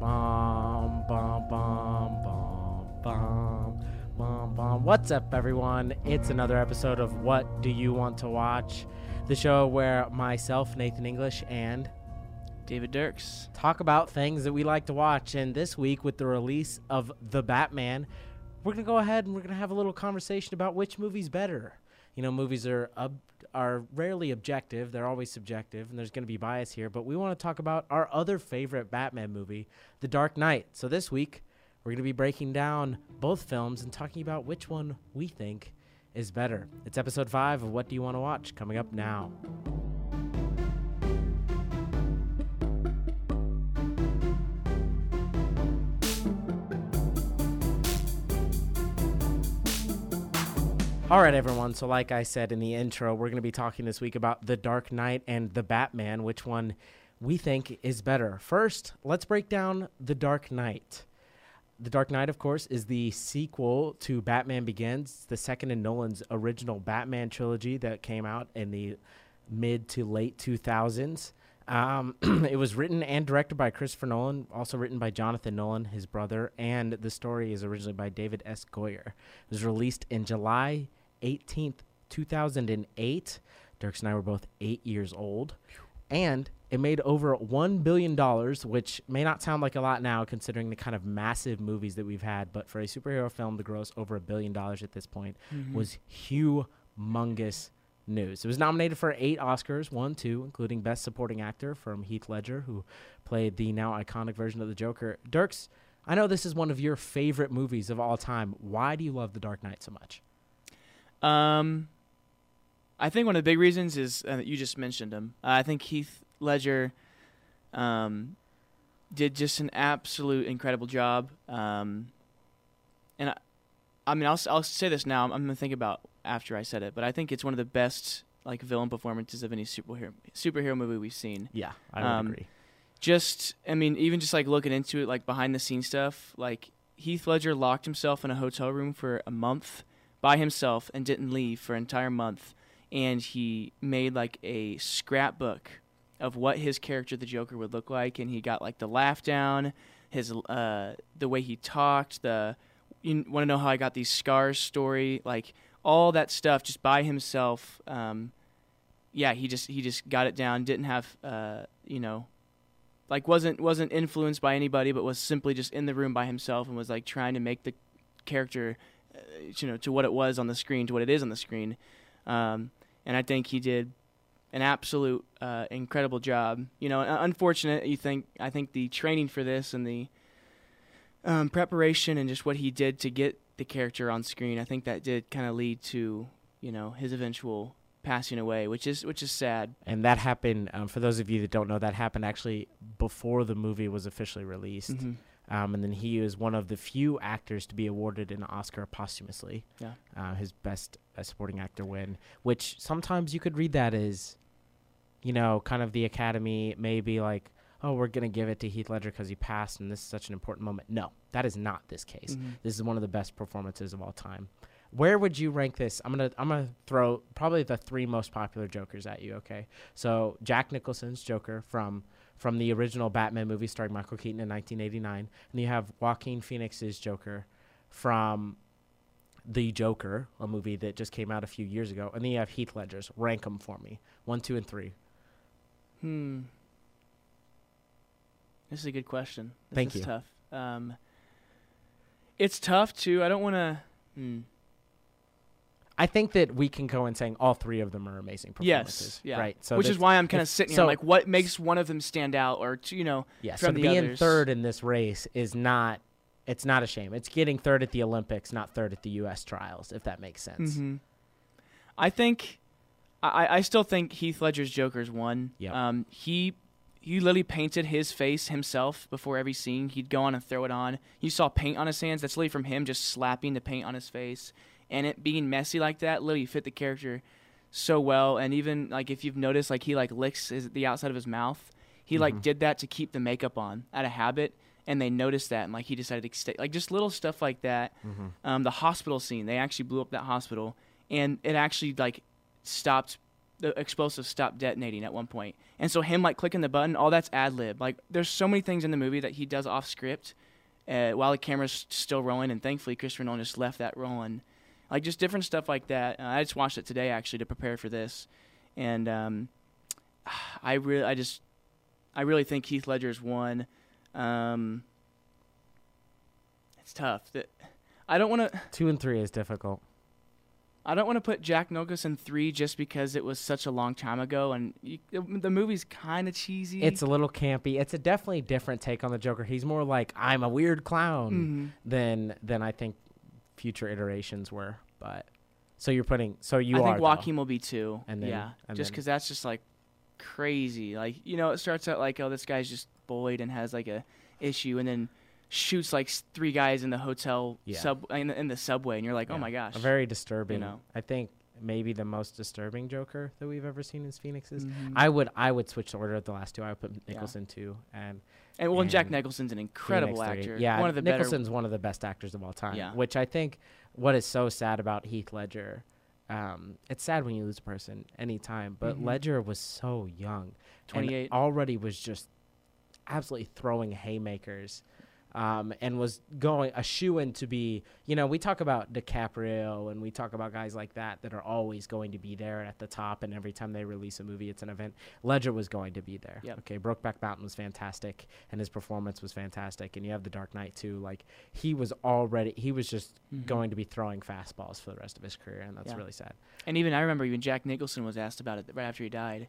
Bum, bum, bum, bum, bum, bum, bum. What's up, everyone? It's another episode of What Do You Want to Watch? The show where myself, Nathan English, and David Dirks. talk about things that we like to watch. And this week, with the release of The Batman, we're going to go ahead and we're going to have a little conversation about which movie's better. You know, movies are ob- are rarely objective; they're always subjective, and there's going to be bias here. But we want to talk about our other favorite Batman movie, The Dark Knight. So this week, we're going to be breaking down both films and talking about which one we think is better. It's episode five of What Do You Want to Watch coming up now. All right, everyone. So, like I said in the intro, we're going to be talking this week about The Dark Knight and The Batman, which one we think is better. First, let's break down The Dark Knight. The Dark Knight, of course, is the sequel to Batman Begins, the second in Nolan's original Batman trilogy that came out in the mid to late 2000s. Um, it was written and directed by Christopher Nolan, also written by Jonathan Nolan, his brother, and the story is originally by David S. Goyer. It was released in July 18th, 2008. Dirks and I were both eight years old. And it made over $1 billion, which may not sound like a lot now considering the kind of massive movies that we've had. But for a superhero film to gross over a billion dollars at this point mm-hmm. was humongous news. It was nominated for eight Oscars, one, two, including Best Supporting Actor from Heath Ledger, who played the now iconic version of the Joker. Dirks, I know this is one of your favorite movies of all time. Why do you love The Dark Knight so much? Um, I think one of the big reasons is uh, that you just mentioned him. Uh, I think Heath Ledger um, did just an absolute incredible job. Um, and I, I mean, I'll I'll say this now. I'm, I'm gonna think about after I said it, but I think it's one of the best like villain performances of any superhero superhero movie we've seen. Yeah, I would Um, agree. just I mean, even just like looking into it, like behind the scenes stuff, like Heath Ledger locked himself in a hotel room for a month by himself and didn't leave for an entire month, and he made like a scrapbook of what his character the Joker would look like, and he got like the laugh down, his uh the way he talked, the you want to know how I got these scars story, like all that stuff just by himself. Um, yeah, he just he just got it down. Didn't have uh you know like wasn't wasn't influenced by anybody but was simply just in the room by himself and was like trying to make the character you know to what it was on the screen to what it is on the screen um, and i think he did an absolute uh, incredible job you know un- unfortunate you think i think the training for this and the um, preparation and just what he did to get the character on screen i think that did kind of lead to you know his eventual passing away which is which is sad And that happened, um, for those of you that don't know, that happened actually before the movie was officially released. Mhm. Um, and then he is one of the few actors to be awarded an Oscar posthumously. Yeah. Uh, his best uh, supporting actor win, which sometimes you could read that as, you know, kind of the Academy maybe like, oh, we're going to give it to Heath Ledger because he passed and this is such an important moment. No, that is not this case. Mhm. This is one of the best performances of all time. Where would you rank this? I'm gonna I'm gonna throw probably the three most popular Jokers at you. Okay, so Jack Nicholson's Joker from from the original Batman movie starring Michael Keaton in 1989, and you have Joaquin Phoenix's Joker from the Joker, a movie that just came out a few years ago, and then you have Heath Ledger's. Rank them for me, one, two, and three. Hmm. This is a good question. This Thank is you. tough. Um, it's tough too. I don't want to. Hmm. I think that we can go and saying all three of them are amazing performances. Yes. Yeah. Right. So Which is why I'm kind of sitting so- here like, what makes one of them stand out, or you know, Yeah, so from to the be others. third in this race is not it's not a shame. It's getting third at the Olympics, not third at the US trials, if that makes sense. hmm I think, I I still think Heath Ledger's Joker's one. Yep. Um, he. He literally painted his face himself before every scene. He'd go on and throw it on. You saw paint on his hands. That's literally from him just slapping the paint on his face. And it being messy like that literally fit the character so well. And even like if you've noticed, like he like licks his, the outside of his mouth. He like Mhm. did that to keep the makeup on out of habit. And they noticed that, and like he decided to stay, like just little stuff like that. Mhm. Um, the hospital scene, they actually blew up that hospital, and it actually like stopped the explosive stopped detonating at one point. And so him like clicking the button, all that's ad lib. Like there's so many things in the movie that he does off script uh, while the camera's still rolling, and thankfully Christopher Nolan just left that rolling. Like just different stuff like that. Uh, I just watched it today actually to prepare for this, and um, I really, I just, I really think Heath Ledger's one. Um, it's tough. That I don't want to. Two and three is difficult. I don't want to put Jack Nicholson three just because it was such a long time ago, and you, the movie's kind of cheesy. It's a little campy. It's a definitely different take on the Joker. He's more like I'm a weird clown Mhm. than than I think future iterations were. But so you're putting so you I are think though. Joaquin will be two. And then- yeah, and just because that's just like crazy. Like you know, it starts out like oh this guy's just bullied and has like a issue, and then shoots like three guys in the hotel Yeah. sub in the, in the subway, and you're like oh my gosh. A very disturbing. know. I think maybe the most disturbing Joker that we've ever seen is Phoenix's. Mhm. I would I would switch the order of the last two. I would put Yeah. Nicholson two and and well, and Jack Nicholson's an incredible actor. Yeah, one of the better. Nicholson's one of the best actors of all time. Yeah. Which I think what is so sad about Heath Ledger. Um, it's sad when you lose a person anytime, but Mhm. Ledger was so young. 28. already was just absolutely throwing haymakers um, and was going a shoe in to be you know we talk about DiCaprio and we talk about guys like that that are always going to be there at the top and every time they release a movie it's an event Ledger was going to be there Yep. okay Brokeback Mountain was fantastic and his performance was fantastic and you have The Dark Knight too like he was already he was just Mhm. going to be throwing fastballs for the rest of his career and that's Yeah. really sad And even I remember even Jack Nicholson was asked about it right after he died,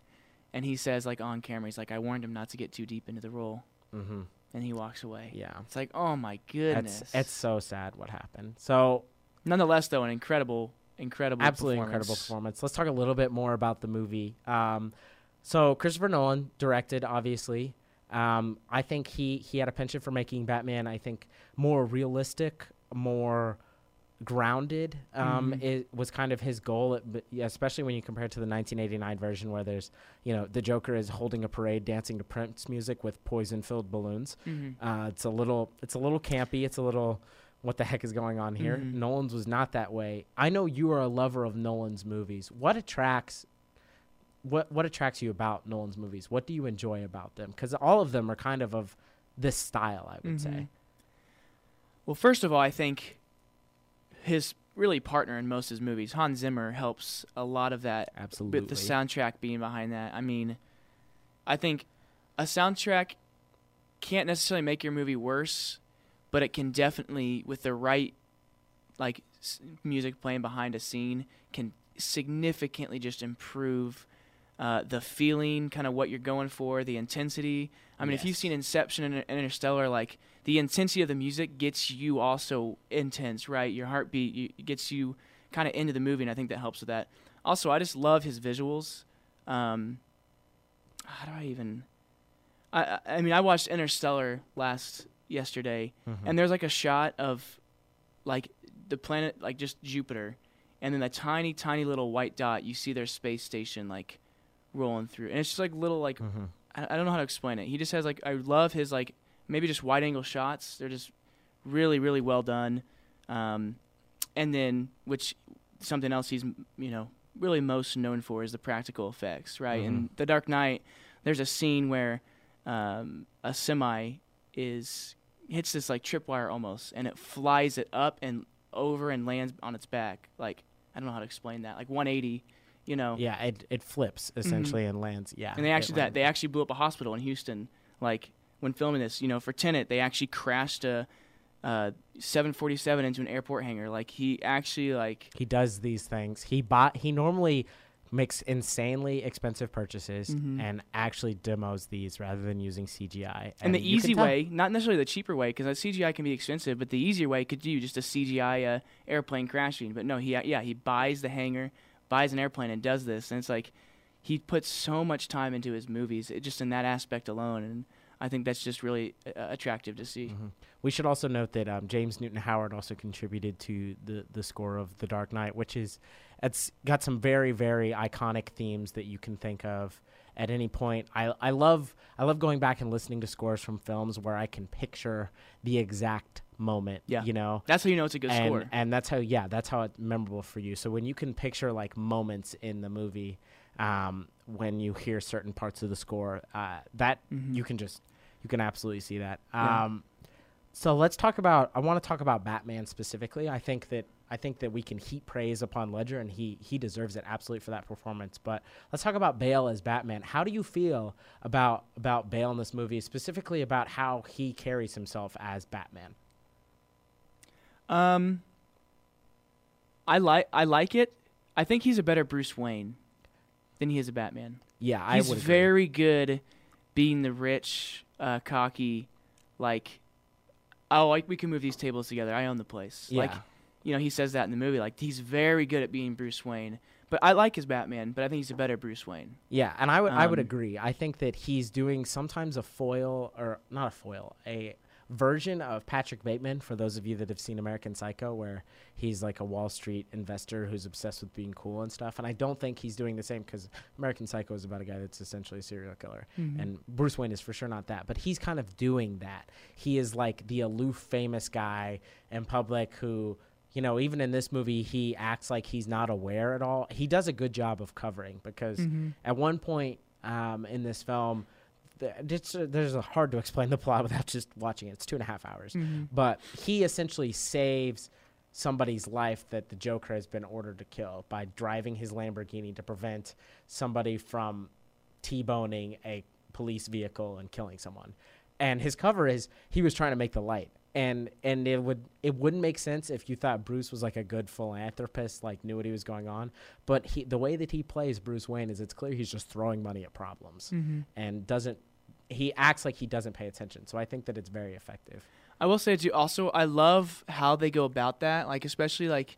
and he says like on camera, he's like, "I warned him not to get too deep into the role," mm-hmm. And he walks away. yeah It's like, oh my goodness. it's, it's so sad what happened so Nonetheless, though, an incredible, incredible, absolutely incredible performance. Let's talk a little bit more about the movie. Um, so Christopher Nolan directed, obviously. Um, I think he he had a penchant for making Batman. I think more realistic, more grounded. Um, Mhm. It was kind of his goal, especially when you compare it to the 1989 version, where there's you know the Joker is holding a parade, dancing to Prince music with poison-filled balloons. Mm-hmm. Uh, it's a little it's a little campy. It's a little what the heck is going on here? Mhm. Nolan's was not that way. I know you are a lover of Nolan's movies. What attracts what what attracts you about Nolan's movies? What do you enjoy about them? Cuz all of them are kind of of this style, I would say. Mhm. Well, first of all, I think his really partner in most of his movies, Hans Zimmer, helps a lot of that Absolutely. with the soundtrack being behind that. I mean, I think a soundtrack can't necessarily make your movie worse, but it can definitely, with the right like s- music playing behind a scene, can significantly just improve uh, the feeling, kind of what you're going for, the intensity. I mean, if you've seen Inception and Interstellar, like the intensity of the music gets you also intense, right? Your heartbeat you, gets you kind of into the movie, and I think that helps with that. Also, I just love his visuals. Um, how do I even? I I mean, I watched Interstellar last yesterday, Mhm. and there's like a shot of like the planet, like just Jupiter, and then a tiny, tiny little white dot. You see their space station like rolling through, and it's just like little like Mhm. I, I don't know how to explain it. He just has like I love his like maybe just wide angle shots. They're just really really well done. Um, and then which something else he's you know really most known for is the practical effects, right? In Mhm. The Dark Knight, there's a scene where um, a semi is hits this like tripwire almost, and it flies it up and over and lands on its back. Like I don't know how to explain that. Like 180, you know. Yeah, it it flips essentially and lands. Yeah. And they actually that lands. they actually blew up a hospital in Houston. Like when filming this, you know, for Tenet, they actually crashed a uh, 747 into an airport hangar. Like he actually like he does these things. He bought. He normally makes insanely expensive purchases Mhm. and actually demos these rather than using CGI. and the easy way, not necessarily the cheaper way, because CGI can be expensive, but the easier way could do just a CGI uh, airplane crashing. But no, he yeah he buys the hangar, buys an airplane, and does this, and it's like he puts so much time into his movies, it, just in that aspect alone, and I think that's just really uh, attractive to see. Mhm. We should also note that um, James Newton Howard also contributed to the the score of The Dark Knight, which is it's got some very very iconic themes that you can think of at any point. I I love I love going back and listening to scores from films where I can picture the exact moment. Yeah. you know. That's how you know it's a good and, score. and that's how yeah that's how it's memorable for you so when you can picture like moments in the movie um, when you hear certain parts of the score. Uh, that Mhm. you can just you can absolutely see that. Yeah. Um, so let's talk about. I want to talk about Batman specifically. I think that I think that we can heap praise upon Ledger, and he he deserves it absolutely for that performance. But let's talk about Bale as Batman. How do you feel about about Bale in this movie, specifically about how he carries himself as Batman? Um, I like I like it. I think he's a better Bruce Wayne than he is a Batman. Yeah, I he's would agree. very good being the rich, uh, cocky, like, oh, like we can move these tables together. I own the place. Yeah. Like, you know, he says that in the movie. Like, he's very good at being Bruce Wayne. But I like his Batman, but I think he's a better Bruce Wayne. Yeah, and I would I would Um, agree. I think that he's doing sometimes a foil or not a foil, a version of Patrick Bateman for those of you that have seen American Psycho where he's like a Wall Street investor who's obsessed with being cool and stuff. And I don't think he's doing the same cuz American Psycho is about a guy that's essentially a serial killer. And Bruce Wayne is for sure not that, but he's kind of doing that. He is like the aloof famous guy in public who you know, even in this movie, he acts like he's not aware at all. He does a good job of covering because Mm-hmm. at one point um, in this film, it's, uh, there's a hard to explain the plot without just watching it. It's two and a half hours, Mm-hmm. but he essentially saves somebody's life that the Joker has been ordered to kill by driving his Lamborghini to prevent somebody from t-boning a police vehicle and killing someone. And his cover is he was trying to make the light. And and it would it wouldn't make sense if you thought Bruce was like a good philanthropist, like knew what he was going on. But he the way that he plays Bruce Wayne is it's clear he's just throwing money at problems Mm-hmm. and doesn't he acts like he doesn't pay attention. So I think that it's very effective. I will say too. Also, I love how they go about that. Like especially like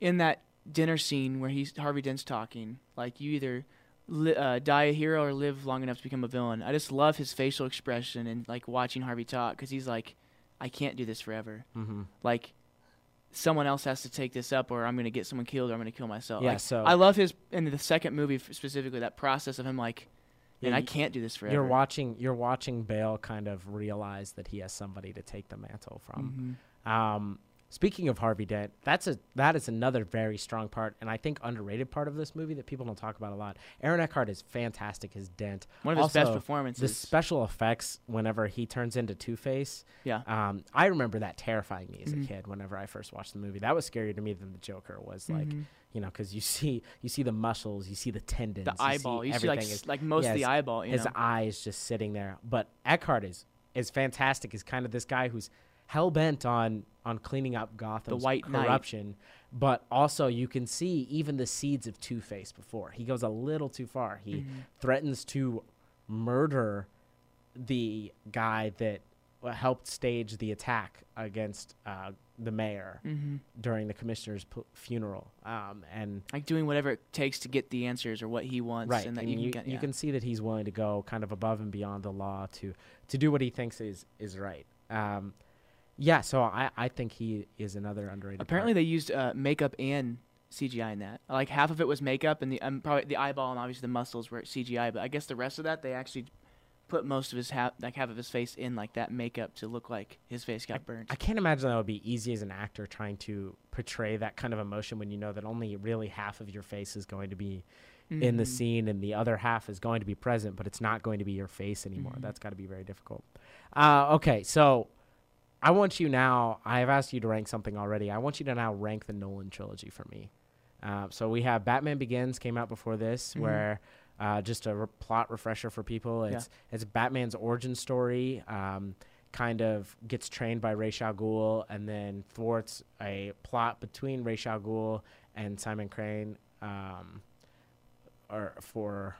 in that dinner scene where he's Harvey Dent's talking. Like you either li- uh, die a hero or live long enough to become a villain. I just love his facial expression and like watching Harvey talk because he's like, I can't do this forever. Mm-hmm. Like someone else has to take this up, or I'm gonna get someone killed, or I'm gonna kill myself. Yeah, Like, so- I love his in the second movie specifically that process of him like, Yeah, and I can't do this forever. You're watching you're watching Bale kind of realize that he has somebody to take the mantle from. Mhm. Um, speaking of Harvey Dent, that's a that is another very strong part, and I think underrated part of this movie that people don't talk about a lot. Aaron Eckhart is fantastic as Dent. One of his best performances. The special effects whenever he turns into Two Face, yeah. um, I remember that terrifying me as Mhm. a kid. Whenever I first watched the movie, that was scarier to me than the Joker was. Like Mhm. You know, because you see you see the muscles, you see the tendons, the eyeball. You see, everything like is like most of the eyeball. You his know? eye is just sitting there. But Eckhart is is fantastic. Is kind of this guy who's hell bent on on cleaning up Gotham's White Knight. corruption, but also you can see even the seeds of Two Face before he goes a little too far. He Mhm. threatens to murder the guy that uh, helped stage the attack against uh, the mayor Mhm. during the commissioner's funeral. Um, and Like doing whatever it takes to get the answers or what he wants, right, and that and you, you, can get. you can see that he's willing to go kind of above and beyond the law to to do what he thinks is is right. Um, yeah, so I, I think he is another underrated. Apparently, part. they used uh, makeup and CGI in that. Like half of it was makeup, and the um, probably the eyeball and obviously the muscles were CGI. But I guess the rest of that they actually put most of his half like half of his face in like that makeup to look like his face got burnt. I can't imagine that would be easy as an actor trying to portray that kind of emotion when you know that only really half of your face is going to be in the Mhm. scene and the other half is going to be present, but it's not going to be your face anymore. Mhm. That's got to be very difficult. Uh, okay, so I want you now. I have asked you to rank something already. I want you to now rank the Nolan trilogy for me. Uh, so we have Batman Begins came out before this, Mhm. where uh, just a re- plot refresher for people. Yeah. It's it's Batman's origin story. Um, kind of gets trained by Ra's al Ghul and then thwarts a plot between Ra's al Ghul and Simon Crane. Um, or for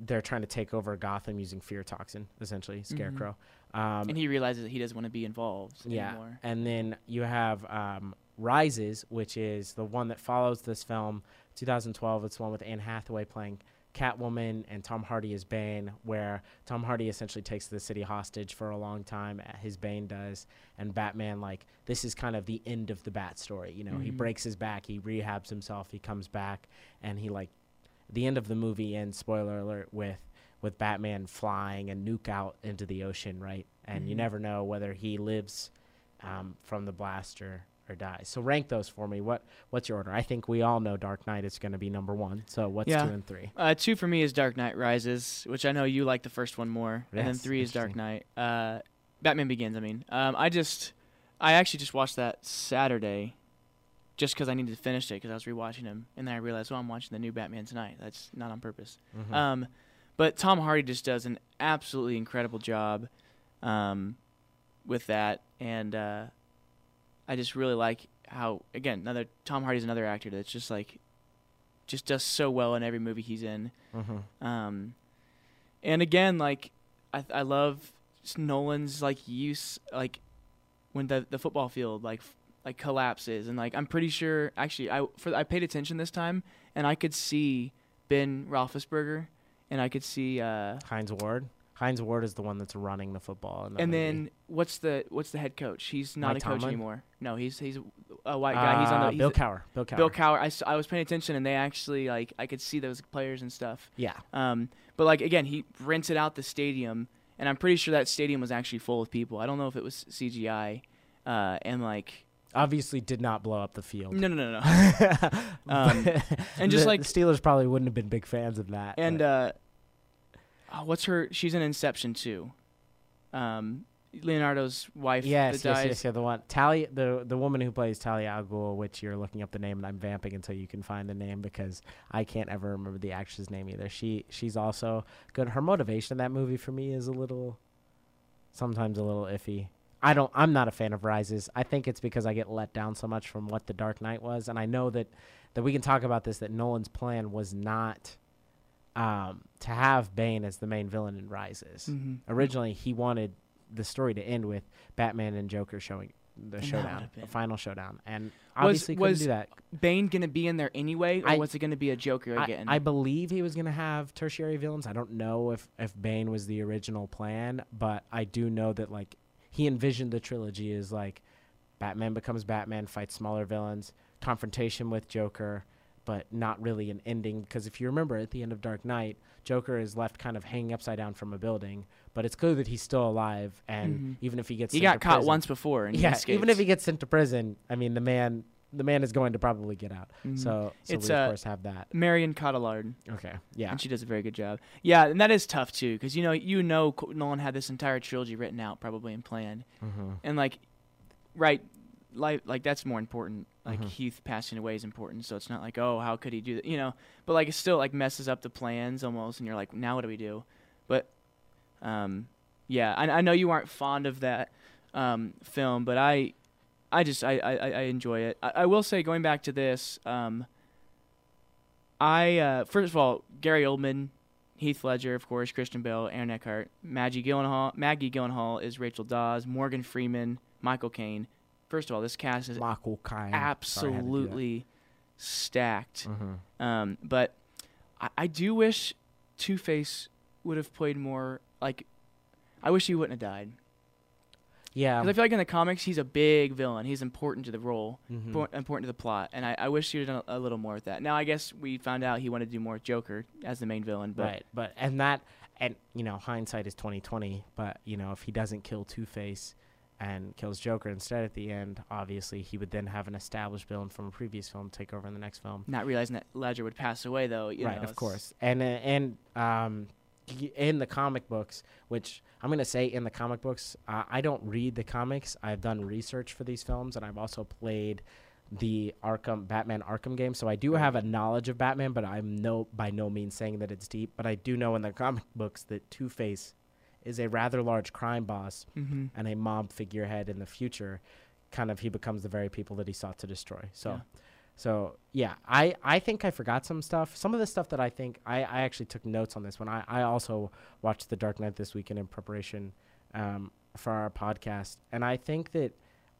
they're trying to take over Gotham using fear toxin, essentially Scarecrow. Um, and he realizes that he doesn't want to be involved yeah, anymore. and then you have um, Rises, which is the one that follows this film, 2012. It's the one with Anne Hathaway playing Catwoman and Tom Hardy as Bane, where Tom Hardy essentially takes the city hostage for a long time. His Bane does, and Batman like this is kind of the end of the Bat story. You know, he Mhm. breaks his back, he rehabs himself, he comes back, and he like the end of the movie ends. Spoiler alert with with Batman flying and nuke out into the ocean, right? And you Mhm. never know whether he lives um, from the blast or, dies. So rank those for me. What what's your order? I think we all know Dark Knight is going to be number one. So what's Yeah. two and three? Uh, two for me is Dark Knight Rises, which I know you like the first one more, and then three is Dark. Knight. Uh, Batman Begins. I mean, um, I just, I actually just watched that Saturday, just because I needed to finish it because I was rewatching him, and then I realized, oh, I'm watching the new Batman tonight. That's not on purpose. Mhm. Um, but Tom Hardy just does an absolutely incredible job um, with that, and uh, I just really like how again another Tom Hardy's another actor that's just like just does so well in every movie he's in. Mhm. Um, and again, like I I love Nolan's like use like when the the football field like f- like collapses and like I'm pretty sure actually I for I paid attention this time and I could see Ben Roethlisberger and I could see uh Hines Ward. Hines Ward is the one that's running the football. And movie. then what's the what's the head coach? He's not Mike a coach Tomlin? anymore. No, he's he's a white guy. he's on Uh, the he's Bill Cowher. Bill Cowher. Bill Cowher. I, s- I was paying attention and they actually like I could see those players and stuff. Yeah. Um, but like again, he rented out the stadium, and I'm pretty sure that stadium was actually full of people. I don't know if it was CGI, uh, and like Obviously, did not blow up the field. no, no, no, no. Um, and just The- like- the Steelers probably wouldn't have been big fans of that. and uh, oh, what's her? She's in Inception too. Um, Leonardo's wife. yes, yes, dies. yes, yeah. The one Talia, the the woman who plays Talia al Ghul, which you're looking up the name, and I'm vamping until you can find the name because I can't ever remember the actress' name either. She she's also good. Her motivation in that movie for me is a little, sometimes a little iffy. I don't. I'm not a fan of Rises. I think it's because I get let down so much from what the Dark Knight was, and I know that that we can talk about this. That Nolan's plan was not um, to have Bane as the main villain in Rises Mhm. originally he wanted the story to end with Batman and Joker showing the that showdown, the final showdown, and Was- obviously couldn't was do that. Bane gonna be in there anyway, or I- was it gonna be a Joker I, again? I believe he was going to have tertiary villains. I don't know if if Bane was the original plan, but I do know that like he envisioned the trilogy as like Batman becomes Batman, fights smaller villains, confrontation with Joker, but not really an ending. Because if you remember at the end of Dark Knight, Joker is left kind of hanging upside down from a building, but it's clear that he's still alive, and Mhm. even if he gets he sent got caught prison- once before, and yeah, even if he gets sent to prison, I mean the man the man is going to probably get out. Mhm. So so It's, we of uh, course have that. Marion Cotillard. Okay, yeah. and she does a very good job. Yeah, and that is tough too, because you know, you know, Nolan had this entire trilogy written out, probably and planned, Mm-hmm. and like, right, like, like that's more important. Like Mhm. Heath passing away is important, so it's not like, oh, how could he do that? You know, but like it still like messes up the plans almost, and you're like, now what do we do? But, um, yeah, I, I know you aren't fond of that um, film, but I, I just I, I, I enjoy it. I, I will say, going back to this, um, I uh, first of all, Gary Oldman, Heath Ledger, of course, Christian Bale, Aaron Eckhart, Maggie Gyllenhaal. Maggie Gyllenhaal is Rachel Dawes, Morgan Freeman, Michael Caine. First of all, this cast is absolutely stacked. Mm-hmm. Um, but I, I do wish Two Face would have played more. Like, I wish he wouldn't have died. Yeah. Because I feel like in the comics, he's a big villain. He's important to the role, Mhm. impor- important to the plot, and I, I wish he would have done a, a little more with that. Now, I guess we found out he wanted to do more with Joker as the main villain, but right, but and that and you know hindsight is twenty twenty. But you know if he doesn't kill Two Face and kills Joker instead at the end, obviously he would then have an established villain from a previous film take over in the next film. not realizing that Ledger would pass away, though. You right, know, of course, and uh, and um, in the comic books, which I'm gonna say in the comic books, uh, I don't read the comics. I've done research for these films, and I've also played the Arkham Batman Arkham game, so I do have a knowledge of Batman, but I'm no by no means saying that it's deep. But I do know in the comic books that Two Face is a rather large crime boss Mhm. and a mob figurehead in the future. Kind of, he becomes the very people that he sought to destroy. So. Yeah. So yeah, I, I think I forgot some stuff. Some of the stuff that I think I, I actually took notes on this one. I, I also watched The Dark Knight this weekend in preparation um, for our podcast, and I think that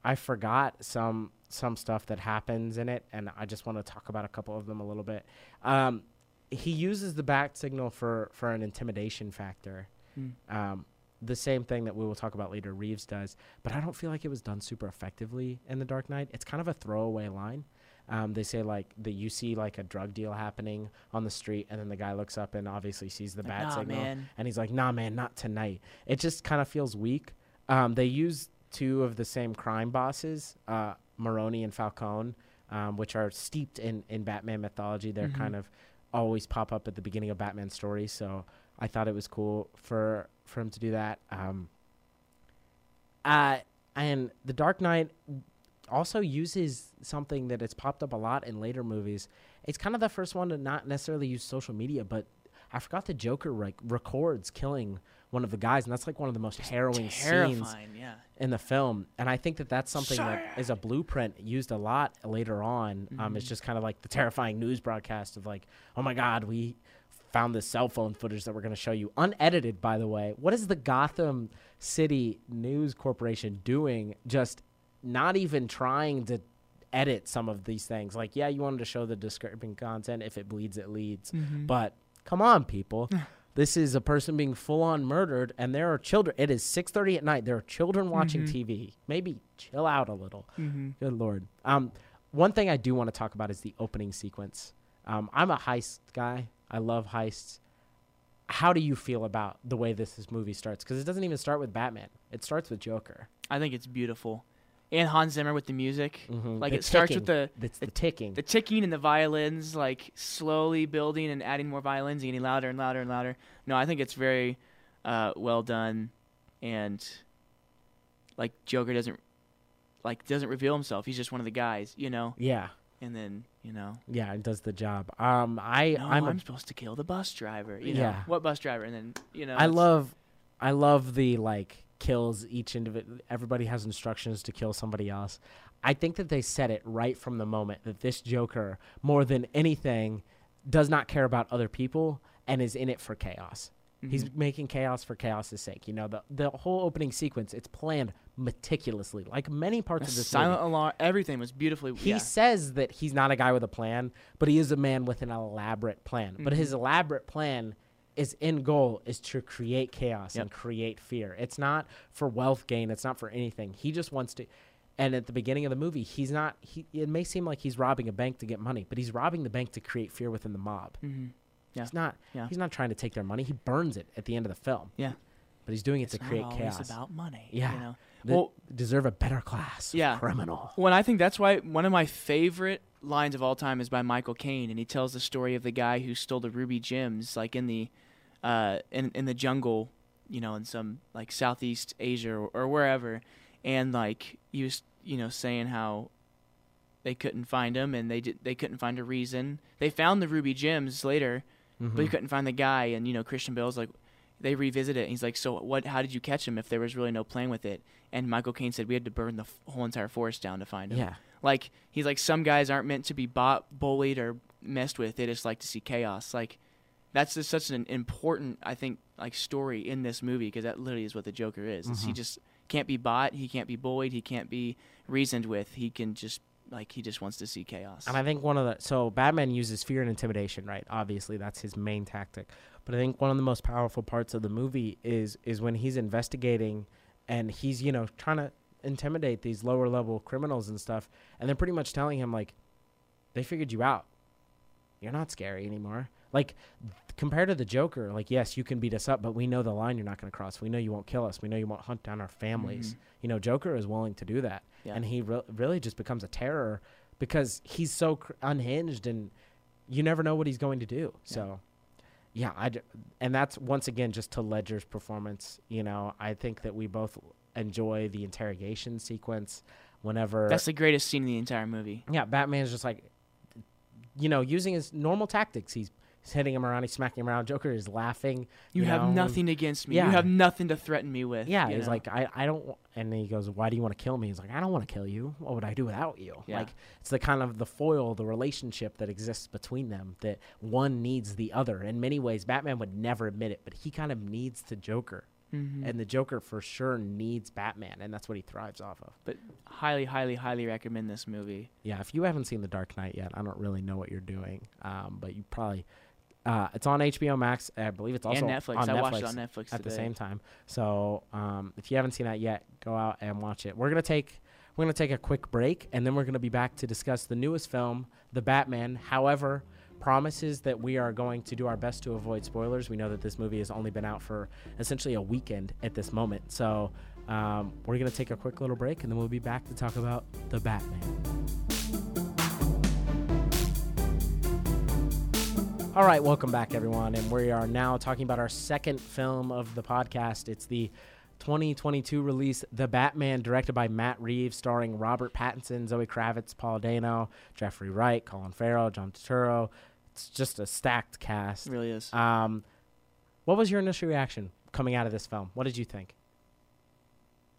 I forgot some some stuff that happens in it, and I just want to talk about a couple of them a little bit. Um, he uses the bat signal for for an intimidation factor. Mm. Um, the same thing that we will talk about later, Reeves does, but I don't feel like it was done super effectively in The Dark Knight. It's kind of a throwaway line. Um, they say like that you see like a drug deal happening on the street, and then the guy looks up and obviously sees the Like, bat nah, signal, man. and he's like, "Nah, man, not tonight." It just kind of feels weak. Um, they use two of the same crime bosses, uh, Maroni and Falcone, um, which are steeped in, in Batman mythology. They're Mhm. kind of always pop up at the beginning of Batman stories. So I thought it was cool for for him to do that. Um, uh, and The Dark Knight also uses something that has popped up a lot in later movies. It's kind of the first one to not necessarily use social media, but I forgot the Joker like records killing one of the guys, and that's like one of the most harrowing scenes yeah. in the film. And I think that that's something that is a blueprint used a lot later on. Um, it's Mhm. just kind of like the terrifying news broadcast of like, oh my God, we found this cell phone footage that we're going to show you, unedited, by the way. What is the Gotham City News Corporation doing? Just not even trying to edit some of these things. Like, yeah, you wanted to show the disturbing content. If it bleeds, it leads. Mhm. But come on, people. this is a person being full on murdered, and there are children. It is six thirty at night. There are children watching Mhm. TV. Maybe chill out a little. Mhm. Good lord. Um, one thing I do want to talk about is the opening sequence. Um, I'm a heist guy. I love heists. How do you feel about the way this, this movie starts? Because it doesn't even start with Batman. It starts with Joker. I think it's beautiful, and Hans Zimmer with the music. Mhm. Like The it starts with ticking. the the ticking. the ticking and the violins, like slowly building and adding more violins, and getting louder and louder and louder. No, I think it's very uh, well done, and like Joker doesn't like doesn't reveal himself. He's just one of the guys, you know. yeah, And then you know, yeah, it does the job. Um, I no, I'm I'm, supposed to kill the bus driver. You know Yeah. what bus driver? And then you know, I love, I love the like kills each individual. Everybody has instructions to kill somebody else. I think that they said it right from the moment that this Joker, more than anything, does not care about other people and is in it for chaos. He's Mhm. making chaos for chaos's sake. You know, the the whole opening sequence, it's planned meticulously, like many parts The of the silent movie. alarm. Everything was beautifully. He yeah. says that he's not a guy with a plan, but he is a man with an elaborate plan. But his Mhm. elaborate plan is end goal is to create chaos Yep. and create fear. It's not for wealth gain, it's not for anything. He just wants to and at the beginning of the movie, he's not he it may seem like he's robbing a bank to get money, but he's robbing the bank to create fear within the mob. Mhm. Yeah. He's not Yeah. he's not trying to take their money. He burns it at the end of the film. Yeah. But he's doing it It's to create chaos. about money. Yeah. You know? They Well- deserve a better class. of Yeah. Criminal. Well, I think that's why one of my favorite lines of all time is by Michael Caine, and he tells the story of the guy who stole the ruby gems, like in the, uh, in in the jungle, you know, in some like Southeast Asia or, or wherever, and like he was, you know, saying how they couldn't find him, and they did, they couldn't find a reason. They found the ruby gems later, but Mhm. you couldn't find the guy, and you know, Christian Bale's like. They revisit it. And he's like, "So what? How did you catch him? If there was really no plan with it?" And Michael Caine said, "We had to burn the f- whole entire forest down to find him." Yeah. Like he's like some guys aren't meant to be bought, bullied, or messed with. They just like to see chaos. Like that's just such an important, I think, like story in this movie because that literally is what the Joker is. is he Mhm. just can't be bought. He can't be bullied. He can't be reasoned with. He can just like he just wants to see chaos. And I think one of the so Batman uses fear and intimidation, right? Obviously, that's his main tactic. But I think one of the most powerful parts of the movie is is when he's investigating and he's you know trying to intimidate these lower level criminals and stuff, and they're pretty much telling him like, they figured you out. You're not scary anymore. Like compared to the Joker, like yes, you can beat us up, but we know the line you're not going to cross. We know you won't kill us. We know you won't hunt down our families. Mhm. You know, Joker is willing to do that Yeah. and he re- really just becomes a terror because he's so cr- unhinged and you never know what he's going to do. So, yeah, I d- and that's once again just to Ledger's performance. You know, I think that we both enjoy the interrogation sequence whenever. That's the greatest scene in the entire movie. yeah, Batman's just like, you know, using his normal tactics. He's, he's hitting him around, he's smacking him around. Joker is laughing. You, You have know, nothing against me. yeah. You have nothing to threaten me with. Yeah, he's know? like, I, I don't, wa-" and he goes, why do you want to kill me? He's like, I don't want to kill you. What would I do without you? Yeah. Like, it's the kind of the foil, the relationship that exists between them, that one needs the other. In many ways, Batman would never admit it, but he kind of needs the Joker. Mhm. And the Joker for sure needs Batman, and that's what he thrives off of. but highly, highly, highly recommend this movie. Yeah, if you haven't seen The Dark Knight yet, I don't really know what you're doing, um, but you probably. Uh, it's on HBO Max. I believe it's also and Netflix. on I Netflix. watched it on Netflix at the same time. So um, if you haven't seen that yet, go out and watch it. We're gonna take we're gonna take a quick break, and then we're gonna be back to discuss the newest film, The Batman. However, promises that we are going to do our best to avoid spoilers. We know that this movie has only been out for essentially a weekend at this moment, so Um, we're going to take a quick little break and then we'll be back to talk about the Batman. All right, welcome back, everyone. And we are now talking about our second film of the podcast. It's the 2022 release, The Batman, directed by Matt Reeves, starring Robert Pattinson, Zoe Kravitz, Paul Dano, Jeffrey Wright, Colin Farrell, John Turturro. It's just a stacked cast. It really is. Um, what was your initial reaction coming out of this film? What did you think?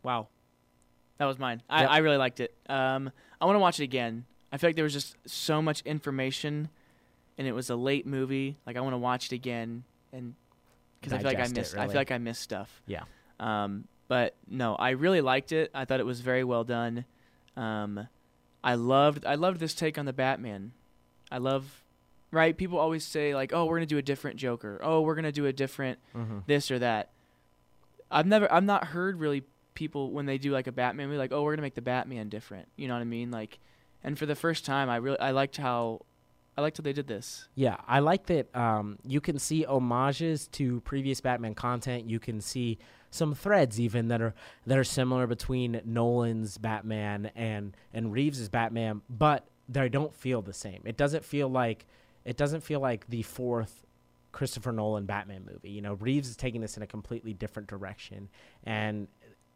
Wow. That was mine. I, Yep. I really liked it. Um, I want to watch it again. I feel like there was just so much information, and it was a late movie. Like I want to watch it again, and because I feel like I Digest it, missed. I feel like I missed stuff. Yeah. Um, but no, I really liked it. I thought it was very well done. Um, I loved. I loved this take on the Batman. I love. Right, people always say like, "Oh, we're gonna do a different Joker. Oh, we're gonna do a different Mm-hmm. this or that. I've never I've not heard really people when they do like a Batman movie like, "Oh, we're going to make the Batman different." You know what I mean? Like and for the first time I really I liked how I liked how they did this. Yeah, I like that um, you can see homages to previous Batman content. You can see some threads even that are that are similar between Nolan's Batman and and Reeves's Batman, but they don't feel the same. It doesn't feel like it doesn't feel like the fourth Christopher Nolan Batman movie. You know, Reeves is taking this in a completely different direction, and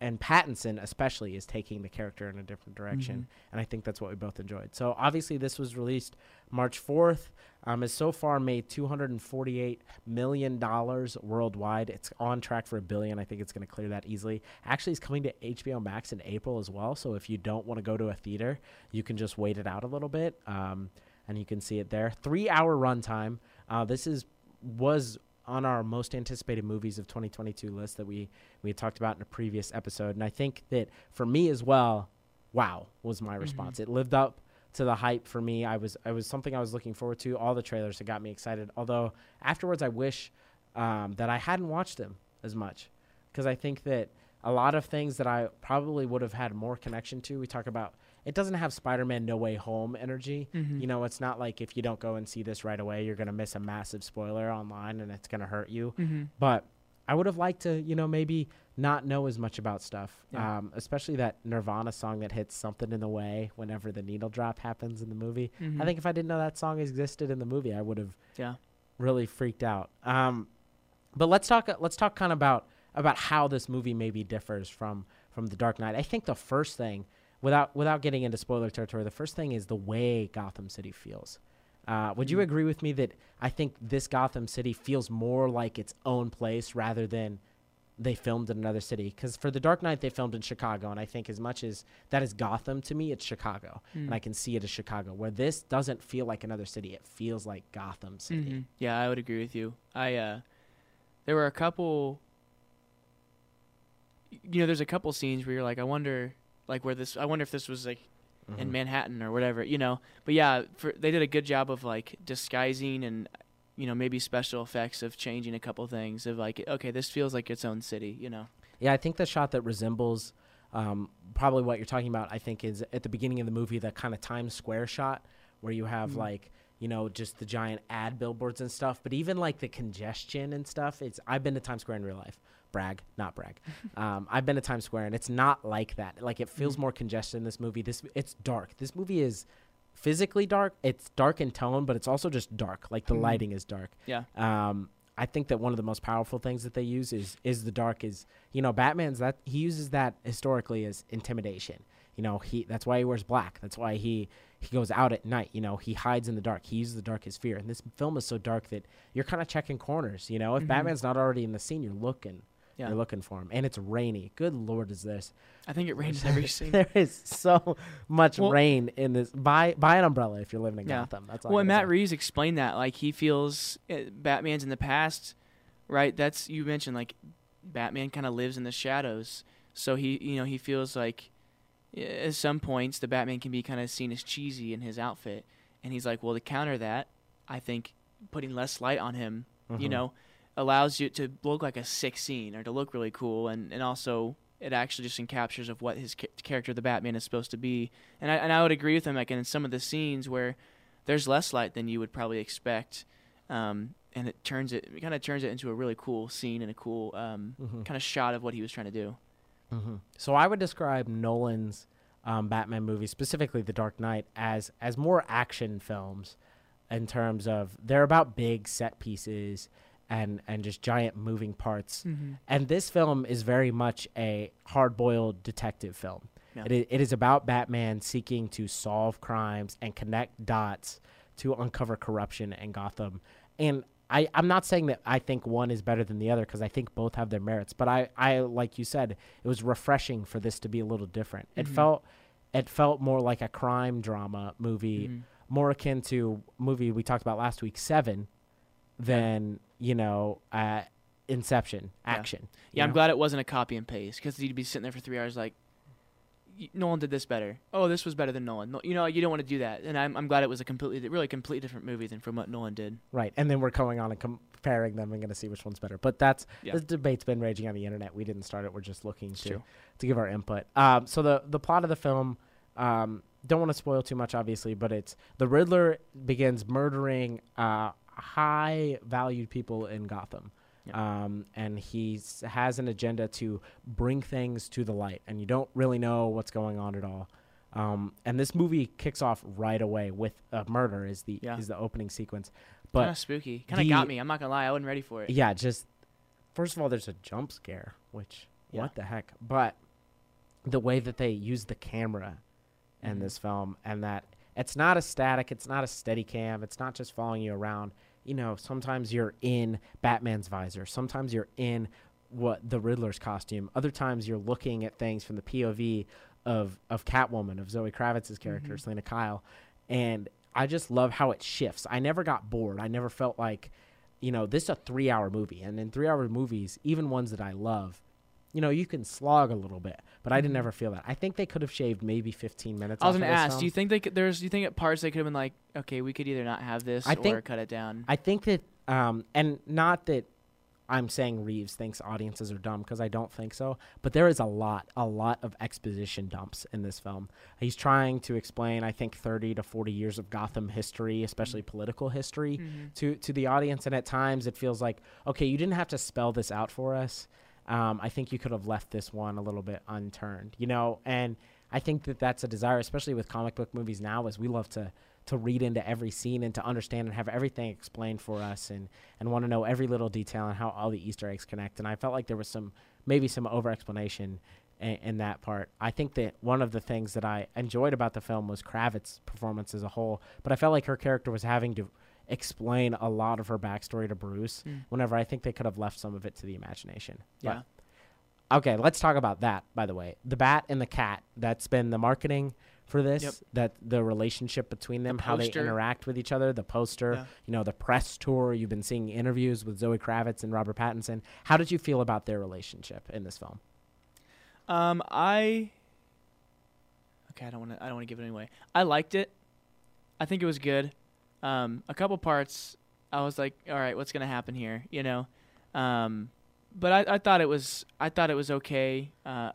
and Pattinson especially is taking the character in a different direction, and I think that's what we both enjoyed. So obviously, this was released March fourth. Um, has so far made two hundred and forty-eight million dollars worldwide. It's on track for a billion. I think it's going to clear that easily. Actually, it's coming to HBO Max in April as well. So if you don't want to go to a theater, you can just wait it out a little bit, um, and you can see it there. Three-hour runtime. Uh, this is was on our most anticipated movies of 2022 list that we we had talked about in a previous episode, and I think that for me as well, wow was my response. It lived up to the hype for me. I was I was something I was looking forward to. All the trailers that got me excited. Although afterwards, I wish um, that I hadn't watched them as much because I think that a lot of things that I probably would have had more connection to. We talk about it doesn't have Spider-Man No Way Home energy. Mhm. You know, it's not like if you don't go and see this right away, you're gonna miss a massive spoiler online and it's gonna hurt you. Mhm. But I would have liked to, you know, maybe not know as much about stuff, Yeah. um, especially that Nirvana song that hits something in the way whenever the needle drop happens in the movie. Mhm. I think if I didn't know that song existed in the movie, I would have yeah. really freaked out. Um, but let's talk. Let's talk kind of about about how this movie maybe differs from from The Dark Knight. I think the first thing, without without getting into spoiler territory, the first thing is the way Gotham City feels. Uh, would you Mhm. agree with me that I think this Gotham City feels more like its own place rather than they filmed in another city? Because for The Dark Knight, they filmed in Chicago, and I think as much as that is Gotham to me, it's Chicago, Mm. and I can see it as Chicago. Where this doesn't feel like another city; it feels like Gotham City. Mhm. Yeah, I would agree with you. I uh there were a couple you know, there's a couple scenes where you're like I wonder like where this I wonder if this was like in Mhm. Manhattan or whatever, you know. But yeah, for, they did a good job of like disguising and you know, maybe special effects of changing a couple things of like okay, this feels like its own city, you know. Yeah, I think the shot that resembles um, probably what you're talking about, I think, is at the beginning of the movie, the kind of Times Square shot where you have Mhm. like, you know, just the giant ad billboards and stuff. But even like the congestion and stuff, it's I've been to Times Square in real life. Brag, not brag. um, I've been to Times Square and it's not like that. Like it feels Mhm. more congested in this movie. This it's dark. This movie is physically dark. It's dark in tone, but it's also just dark. Like the Mhm. lighting is dark. Yeah. Um, I think that one of the most powerful things that they use is is the dark. Is you know Batman's that he uses that historically as intimidation. You know he that's why he wears black. That's why he he goes out at night. You know he hides in the dark. He uses the dark as fear. And this film is so dark that you're kind of checking corners. You know if Mhm. Batman's not already in the scene, you're looking. Yeah. You're looking for him, and it's rainy. Good lord, is this? I think it rains every scene. there is so much Well- rain in this. Buy buy an umbrella if you're living in Yeah. Gotham. That's all. Well, I and gotta Matt say. Reeves explained that like he feels uh, Batman's in the past, right? That's you mentioned like Batman kind of lives in the shadows, so he you know he feels like uh, at some points the Batman can be kind of seen as cheesy in his outfit, and he's like, well, to counter that, I think putting less light on him, you Mhm. know, allows you to look like a sick scene or to look really cool, and and also it actually just encaptures of what his ca- character, the Batman, is supposed to be. And I and I would agree with him like in some of the scenes where there's less light than you would probably expect, um, and it turns it, it kind of turns it into a really cool scene and a cool um, Mhm. kind of shot of what he was trying to do. hmm So I would describe Nolan's um, Batman movies, specifically The Dark Knight, as as more action films in terms of they're about big set pieces and and just giant moving parts. Mm-hmm. And this film is very much a hard-boiled detective film. Yeah. It, i- it is about Batman seeking to solve crimes and connect dots to uncover corruption in Gotham. And I, I'm not saying that I think one is better than the other because I think both have their merits. But I, I, like you said, it was refreshing for this to be a little different. It Mhm. felt, it felt more like a crime drama movie, Mhm. more akin to movie we talked about last week, Seven, than you know, uh, Inception action. you Yeah, I'm know? glad it wasn't a copy and paste because you'd be sitting there for three hours like, "Y- Nolan did this better. Oh, this was better than Nolan. No, you know, you don't want to do that. And I'm, I'm glad it was a completely, really completely different movie than from what Nolan did. Right, and then we're going on and comparing them and going to see which one's better. But that's Yeah. this debate's been raging on the internet. We didn't start it. We're just looking It's to true. to give our input. Um, so the the plot of the film, um, don't want to spoil too much, obviously, but it's the Riddler begins murdering uh, high valued people in Gotham. Um, and he has an agenda to bring things to the light, and you don't really know what's going on at all. Um, and this movie kicks off right away with a murder is the Yeah. is the opening sequence. Kind But of spooky. Kind of got me. I'm not gonna lie. I wasn't ready for it. yeah, just first of all, there's a jump scare, which Yeah. what the heck? But the way that they use the camera in Mhm. this film, and that it's not a static, it's not a steady cam, it's not just following you around. You know, sometimes you're in Batman's visor, sometimes you're in what the Riddler's costume. Other times you're looking at things from the POV of of Catwoman, of Zoe Kravitz's character, Mhm. Selina Kyle, and I just love how it shifts. I never got bored. I never felt like, you know, this is a three hour movie, and in three hour movies, even ones that I love, you know, you can slog a little bit, but I didn't Mhm. ever feel that. I think they could have shaved maybe 15 minutes. I was gonna ask. Do you think they could, there's? Do you think at parts they could have been like, okay, we could either not have this I or think- cut it down? I think that, um, and not that I'm saying Reeves thinks audiences are dumb because I don't think so, but there is a lot, a lot of exposition dumps in this film. He's trying to explain, I think, 30 to 40 years of Gotham history, especially political history, Mhm. to to the audience, and at times it feels like, okay, you didn't have to spell this out for us. Um, I think you could have left this one a little bit unturned, you know, and I think that that's a desire, especially with comic book movies now, is we love to to read into every scene and to understand and have everything explained for us and and want to know every little detail and how all the Easter eggs connect. And I felt like there was some maybe some over explanation in, in that part. I think that one of the things that I enjoyed about the film was Kravitz's performance as a whole, but I felt like her character was having to explain a lot of her backstory to Bruce. Mm. Whenever I think they could have left some of it to the imagination. But- Yeah. Okay, let's talk about that. By the way, the bat and the cat. That's been the marketing for this. Yep. That the relationship between them, how they interact with each other, the poster. Yeah. You know, the press tour. You've been seeing interviews with Zoe Kravitz and Robert Pattinson. How did you feel about their relationship in this film? Um, I. Okay, I don't want to. I don't want to give it away. I liked it. I think it was good. Um, a couple parts, I was like, all right, what's gonna happen here? You know. Um, but I, I thought it was. I thought it was okay. Uh,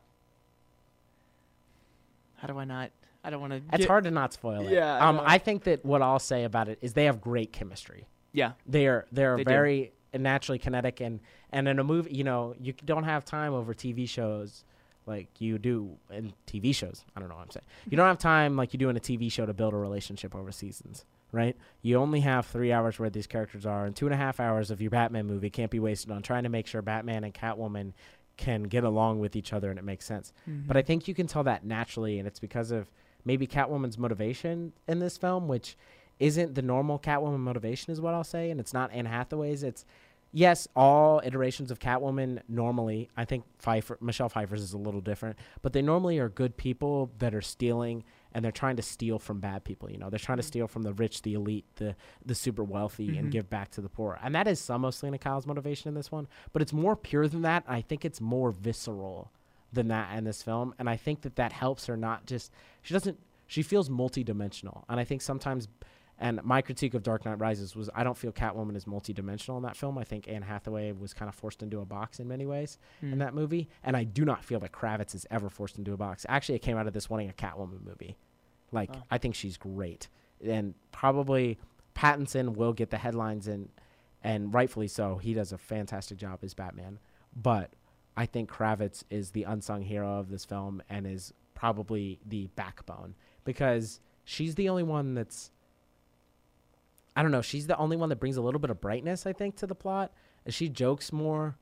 how do I not? I don't want to. It's hard to not spoil it. Yeah, I Um, know. I think that what I'll say about it is they have great chemistry. Yeah. They are they're They do. very naturally kinetic and and in a movie, you know, you don't have time over TV shows like you do in TV shows. I don't know what I'm saying. You don't have time like you do in a TV show to build a relationship over seasons, right? You only have three hours where these characters are, and two and a half hours of your Batman movie can't be wasted on trying to make sure Batman and Catwoman can get along with each other and it makes sense. Mm-hmm. But I think you can tell that naturally, and it's because of maybe Catwoman's motivation in this film, which isn't the normal Catwoman motivation, is what I'll say, and it's not Anne Hathaway's. It's yes, all iterations of Catwoman normally. I think Pfeiffer, Michelle Pfeiffer's is a little different, but they normally are good people that are stealing, and they're trying to steal from bad people. You know, they're trying to steal from the rich, the elite, the the super wealthy, and Mhm. give back to the poor. And that is some of Selina Kyle's motivation in this one, but it's more pure than that. I think it's more visceral than that in this film and i think that that helps her not just she doesn't she feels multidimensional and i think sometimes and my critique of dark knight rises was i don't feel catwoman is multidimensional in that film. I think anne hathaway was kind of forced into a box in many ways Mm. in that movie. And i do not feel that kravitz is ever forced into a box. Actually it came out of this wanting a catwoman movie. Like Oh. i think she's great. And probably pattinson will get the headlines and and rightfully so. He does a fantastic job as batman. But I think Kravitz is the unsung hero of this film and is probably the backbone because she's the only one that's I don't know, she's the only one that brings a little bit of brightness I think to the plot. She jokes more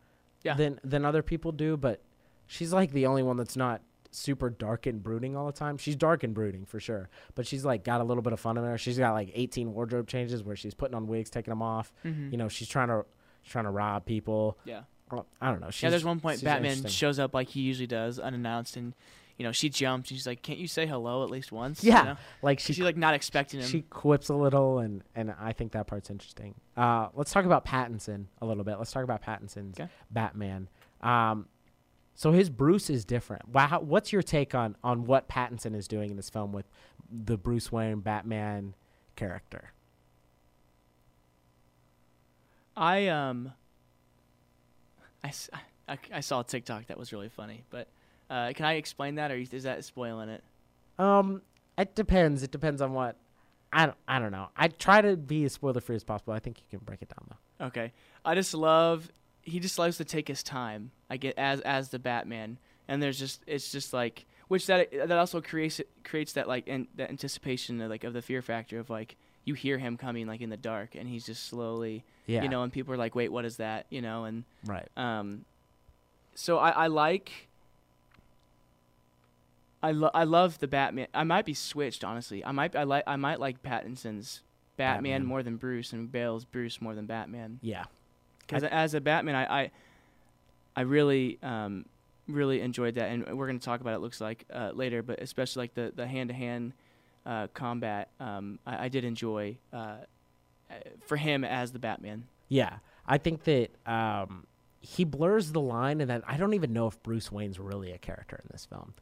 Yeah. than than other people do, but she's like the only one that's not super dark and brooding all the time. She's dark and brooding for sure, but she's like got a little bit of fun in her. She's got like 18 wardrobe changes where she's putting on wigs, taking them off. Mhm. You know, she's trying to trying to rob people. yeah. I don't know. She's, yeah, there's one point Batman shows up like he usually does, unannounced, and you know she jumps. She's like, "Can't you say hello at least once?" Yeah, you know? like she's like not expecting him. she quips a little, and and I think that part's interesting. Uh, let's talk about Pattinson a little bit. Let's talk about Pattinson's Okay. Batman. Um, so his Bruce is different. Wow, what's your take on on what Pattinson is doing in this film with the Bruce Wayne Batman character? I um, I, I- I saw a TikTok that was really funny, but uh, can I explain that, or is that spoiling it? Um, it depends. It depends on what. I don't, I don't know. I try to be as spoiler free as possible. I think you can break it down though. Okay, I just love he just loves to take his time. I get as as the Batman, and there's just it's just like which that that also creates creates that like and that anticipation of like of the fear factor of like you hear him coming like in the dark, and he's just slowly Yeah. you know, and people are like, wait, what is that? You know, and Right. um, so I, I like. I, lo- I love the Batman. I might be switched, honestly. I might I like I might like Pattinson's Batman, Batman. more than Bruce, and Bale's Bruce more than Batman. Yeah. Because as a Batman, I I, I really um, really enjoyed that, and we're going to talk about it. Looks like uh, later, but especially like the the hand to hand combat, um, I, I did enjoy uh, uh, for him as the Batman. Yeah, I think that um, he blurs the line, and that I don't even know if Bruce Wayne's really a character in this film,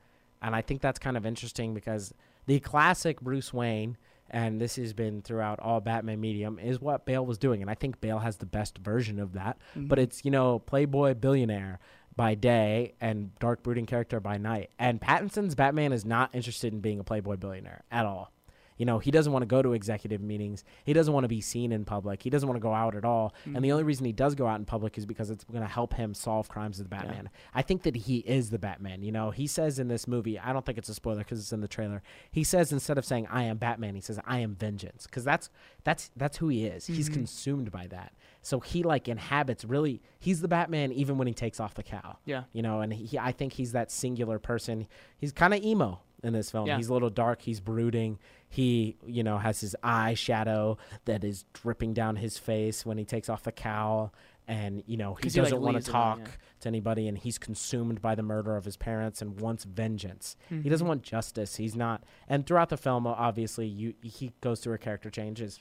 and I think that's kind of interesting because the classic Bruce Wayne, and this has been throughout all Batman medium, is what Bale was doing, and I think Bale has the best version of that. Mm-hmm. But it's you know playboy billionaire by day and dark brooding character by night, and Pattinson's Batman is not interested in being a playboy billionaire at all. You know, he doesn't want to go to executive meetings. He doesn't want to be seen in public. He doesn't want to go out at all. And the mm-hmm. only reason he does go out in public is because it's going to help him solve crimes as the Batman. I think that he is the Batman. You know, he says in this movie, I don't think it's a spoiler because it's in the trailer. He says instead of saying I am Batman, he says I am vengeance because that's that's that's who he is. He's mm-hmm. consumed by that. So he like inhabits really. He's the Batman even when he takes off the cowl. Yeah. You know, and he I think he's that singular person. He's kind of emo in this film. Yeah. He's a little dark. He's brooding. He, you know, has his eye shadow that is dripping down his face when he takes off the cowl. And, you know, he, doesn't want to talk yeah. to anybody. And he's consumed by the murder of his parents and wants vengeance. He Mm-hmm. doesn't want justice. He's not. And throughout the film, obviously, you he goes through a character change, as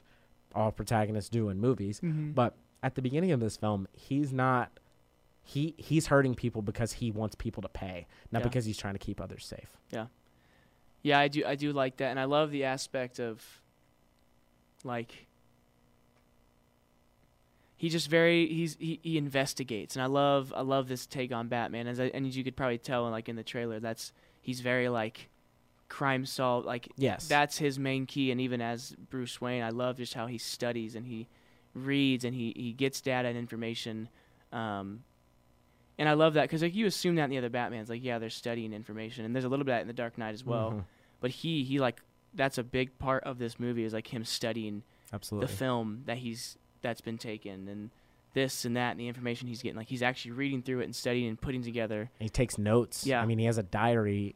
all protagonists do in movies. Mm-hmm. But at the beginning of this film, he's not. He he's hurting people because he wants people to pay, not Yeah. because he's trying to keep others safe. Yeah, I do. I do like that, and I love the aspect of, like, he just very he's he, he investigates, and I love I love this take on Batman, as I, and as you could probably tell, like in the trailer, that's he's very like crime solve like Yes. that's his main key, and even as Bruce Wayne, I love just how he studies and he reads and he he gets data and information. Um, and I love that because like you assume that in the other Batman's like yeah they're studying information and there's a little bit of that in the Dark Knight as well Mhm. But he he like that's a big part of this movie is like him studying Absolutely. the film that he's that's been taken and this and that and the information he's getting like he's actually reading through it and studying and putting together he takes notes. Yeah. I mean, he has a diary.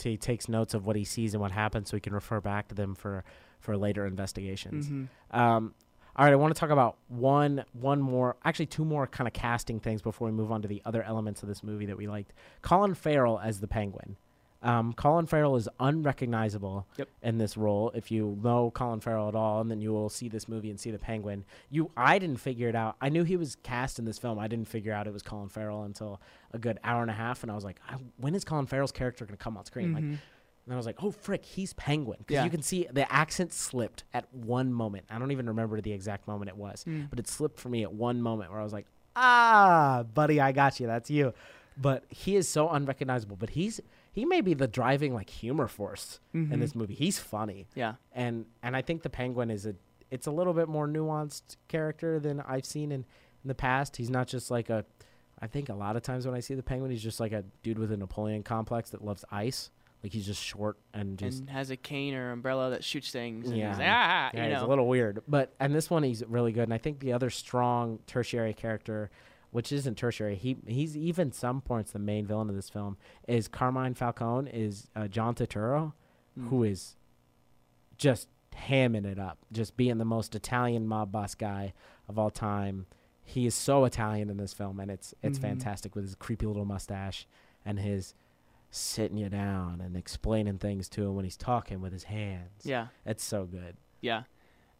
He takes notes of what he sees and what happens, so he can refer back to them for for later investigations. Mm-hmm. Um, all right, I want to talk about one one more, actually two more kind of casting things before we move on to the other elements of this movie that we liked. Colin Farrell as the Penguin. Um, Colin Farrell is unrecognizable Yep. in this role. If you know Colin Farrell at all, and then you will see this movie and see the Penguin. You, I didn't figure it out. I knew he was cast in this film. I didn't figure out it was Colin Farrell until a good hour and a half, and I was like, I, when is Colin Farrell's character going to come on screen? Like, Mhm. and I was like, oh, frick, he's Penguin. Because Yeah. you can see the accent slipped at one moment. I don't even remember the exact moment it was, Mm. but it slipped for me at one moment where I was like, ah, buddy, I got you. That's you. But he is so unrecognizable. But he's he may be the driving like humor force in Mhm. this movie. He's funny, yeah and and I think the Penguin is a it's a little bit more nuanced character than I've seen in, in the past. He's not just like a I think a lot of times when I see the Penguin, he's just like a dude with a Napoleon complex that loves ice. Like he's just short and just and has a cane or umbrella that shoots things. And Yeah. he's like, ah, yeah, you he's a little weird. But and this one he's really good. And I think the other strong tertiary character, which isn't tertiary, he he's even some points the main villain of this film is Carmine Falcone is uh, John Turturro, Mm. who is just hamming it up, just being the most Italian mob boss guy of all time. He is so Italian in this film, and it's it's Mhm. fantastic with his creepy little mustache and his sitting you down and explaining things to him when he's talking with his hands. Yeah, it's so good. yeah.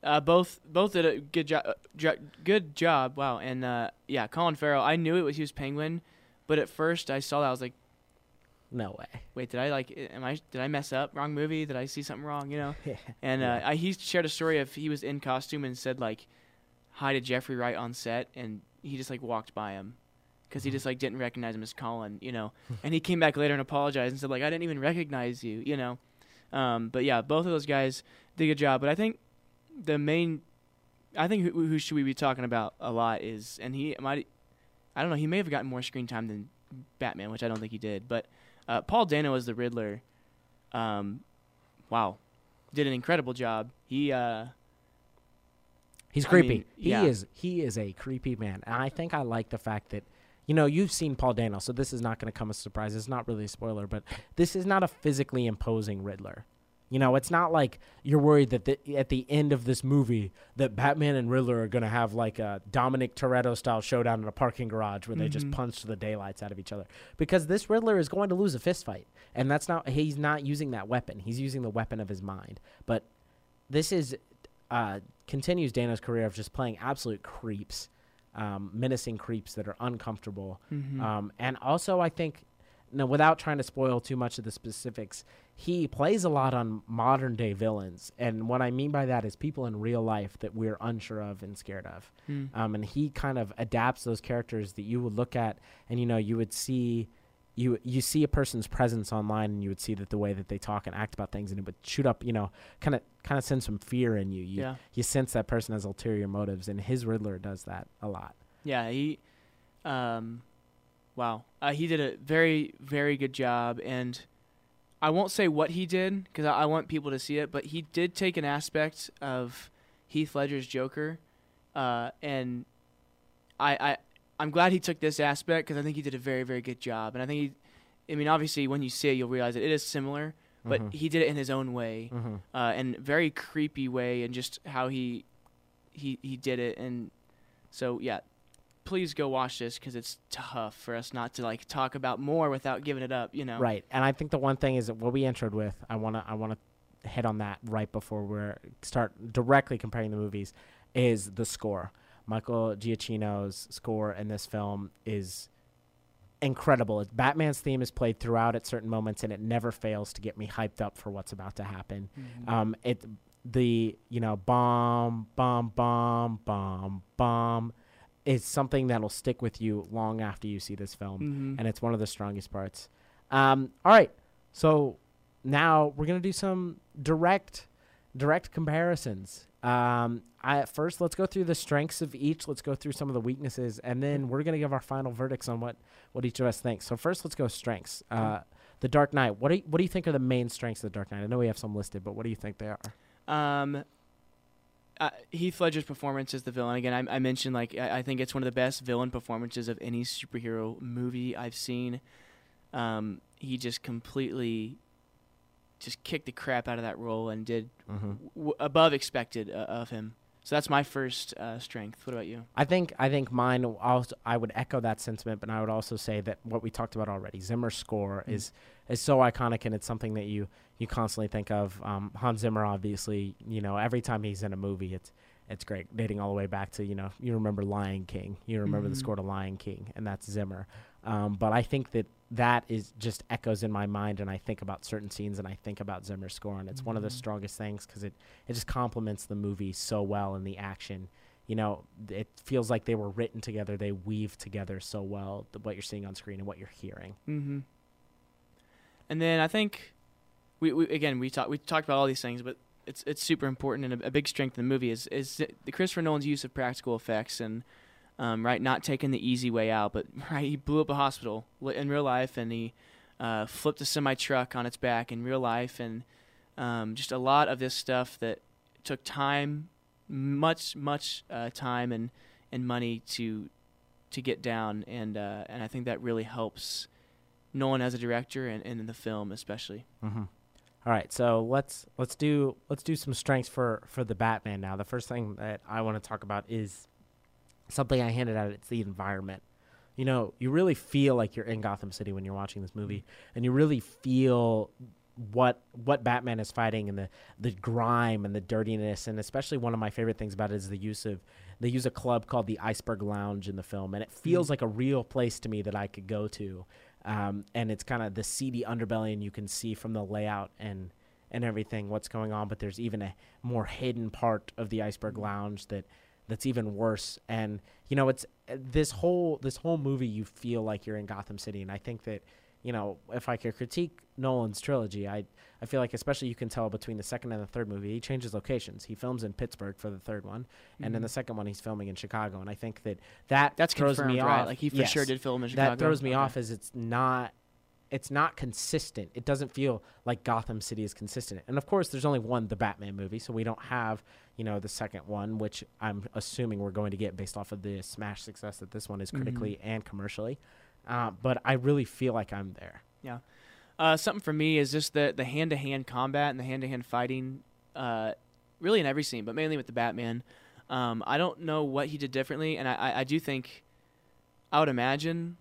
Uh, both both did a good job. Uh, jo- good job. Wow. And uh, yeah, Colin Farrell. I knew it was he was Penguin, but at first I saw that I was like, No way. wait, did I like? Am I did I mess up? Wrong movie? Did I see something wrong? You know. yeah. And uh, I, he shared a story of he was in costume and said like hi to Jeffrey Wright on set, and he just like walked by him because he just like didn't recognize him as Colin, you know. and he came back later and apologized and said like I didn't even recognize you, you know. Um, but yeah, both of those guys did a good job. But I think the main, I think who, who should we be talking about a lot is, and he might, I don't know, he may have gotten more screen time than Batman, which I don't think he did. But uh, Paul Dano as the Riddler, um, wow, did an incredible job. He uh, He's I creepy. mean, he yeah. is he is a creepy man. And I think I like the fact that you know, you've seen Paul Dano, so this is not going to come as a surprise. It's not really a spoiler, but this is not a physically imposing Riddler. You know, it's not like you're worried that the, at the end of this movie that Batman and Riddler are going to have like a Dominic Toretto style showdown in a parking garage where they just Mhm. punch the daylights out of each other. Because this Riddler is going to lose a fist fight, and that's not he's not using that weapon. He's using the weapon of his mind. But this is uh, continues Dano's career of just playing absolute creeps, um, menacing creeps that are uncomfortable. mhm. Um, and also, I think, no, without trying to spoil too much of the specifics, he plays a lot on modern day villains. And what I mean by that is people in real life that we're unsure of and scared of. Mm. Um, and he kind of adapts those characters that you would look at, and you know, you would see. You, you see a person's presence online and you would see that the way that they talk and act about things and it would shoot up you know kind of kind of send some fear in you. you yeah. you sense that person has ulterior motives and his riddler does that a lot Yeah, he, um, wow, uh, he did a very, very good job, and I won't say what he did because I, I want people to see it, but he did take an aspect of Heath Ledger's Joker, uh, and I, I, I'm glad he took this aspect because I think he did a very, very good job, and I think he, I mean, obviously, when you see it, you'll realize that it is similar, but Mhm. he did it in his own way, mm-hmm. uh, and very creepy way, and just how he, he, he did it, and so yeah, please go watch this because it's tough for us not to like talk about more without giving it up. You know, right and i think the one thing is that what we introed with i want to i want to hit on that right before we start directly comparing the movies is the score. Michael giacchino's score in this film is incredible. Batman's theme is played throughout at certain moments and it never fails to get me hyped up for what's about to happen. Um, it the you know bomb bomb bomb bomb bomb is something that'll stick with you long after you see this film Mhm. and it's one of the strongest parts. Um, all right so now we're gonna do some direct direct comparisons. Um, I, first let's go through the strengths of each. Let's go through some of the weaknesses and then we're gonna give our final verdicts on what what each of us thinks. So first let's go strengths. Uh, the dark knight. What do you, what do you think are the main strengths of the dark knight? I know we have some listed but what do you think they are? Um, uh, Heath Ledger's performance as the villain again. I, I mentioned like I, I think it's one of the best villain performances of any superhero movie I've seen. Um, he just completely just kicked the crap out of that role and did mm-hmm. w- above expected uh, of him. So that's my first uh, strength. What about you? I think I think mine also I would echo that sentiment, but I would also say that what we talked about already, Zimmer's score Mm. is is so iconic and it's something that you you constantly think of. Um, Hans Zimmer, obviously, you know, every time he's in a movie, it's it's great, dating all the way back to you know you remember Lion King, you remember the Mhm. score to Lion King, and that's Zimmer. Um, but I think that that is just echoes in my mind, and I think about certain scenes, and I think about Zimmer's score, and it's one of the Mhm. strongest things because it it just complements the movie so well in the action you know, it feels like they were written together. They weave together so well th- what you're seeing on screen and what you're hearing. Mm-hmm. And then I think we, we again we talked we talked about all these things, but it's it's super important and a, a big strength of the movie is is the Christopher Nolan's use of practical effects and um, right? Not taking the easy way out, but right, he blew up a hospital in real life, and he uh, flipped a semi truck on its back in real life, and um, just a lot of this stuff that took time, much much uh, time and and money to to get down, and uh, and I think that really helps Nolan as a director and, and in the film especially. Mm-hmm. All right, so let's let's do let's do some strengths for for the Batman now. The first thing that I want to talk about is something I handed out. It's the environment. You know, you really feel like you're in Gotham City when you're watching this movie, and you really feel what what Batman is fighting and the the grime and the dirtiness, and especially one of my favorite things about it is the use of they use a club called the Iceberg Lounge in the film, and it feels Mm. like a real place to me that I could go to. Um, and it's kind of the seedy underbelly, and you can see from the layout and and everything what's going on. But there's even a more hidden part of the Iceberg Lounge that that's even worse. And you know, it's uh, this whole this whole movie. You feel like you're in Gotham City, and I think that you know, if I could critique Nolan's trilogy, I I feel like especially you can tell between the second and the third movie, he changes locations. He films in Pittsburgh for the third one, and in Mhm. the second one, he's filming in Chicago. And I think that that That's throws me right? off. Like he for Yes. sure did film in Chicago. That throws me Okay. off as it's not it's not consistent. It doesn't feel like Gotham City is consistent. And of course, there's only one the Batman movie, so we don't have, you know, the second one, which I'm assuming we're going to get based off of the smash success that this one is critically Mm-hmm. and commercially. Uh, but I really feel like I'm there. Uh, something for me is just the the hand to hand combat and the hand to hand fighting, uh, really in every scene, but mainly with the Batman. Um, I don't know what he did differently, and I, I, I do think, I would imagine,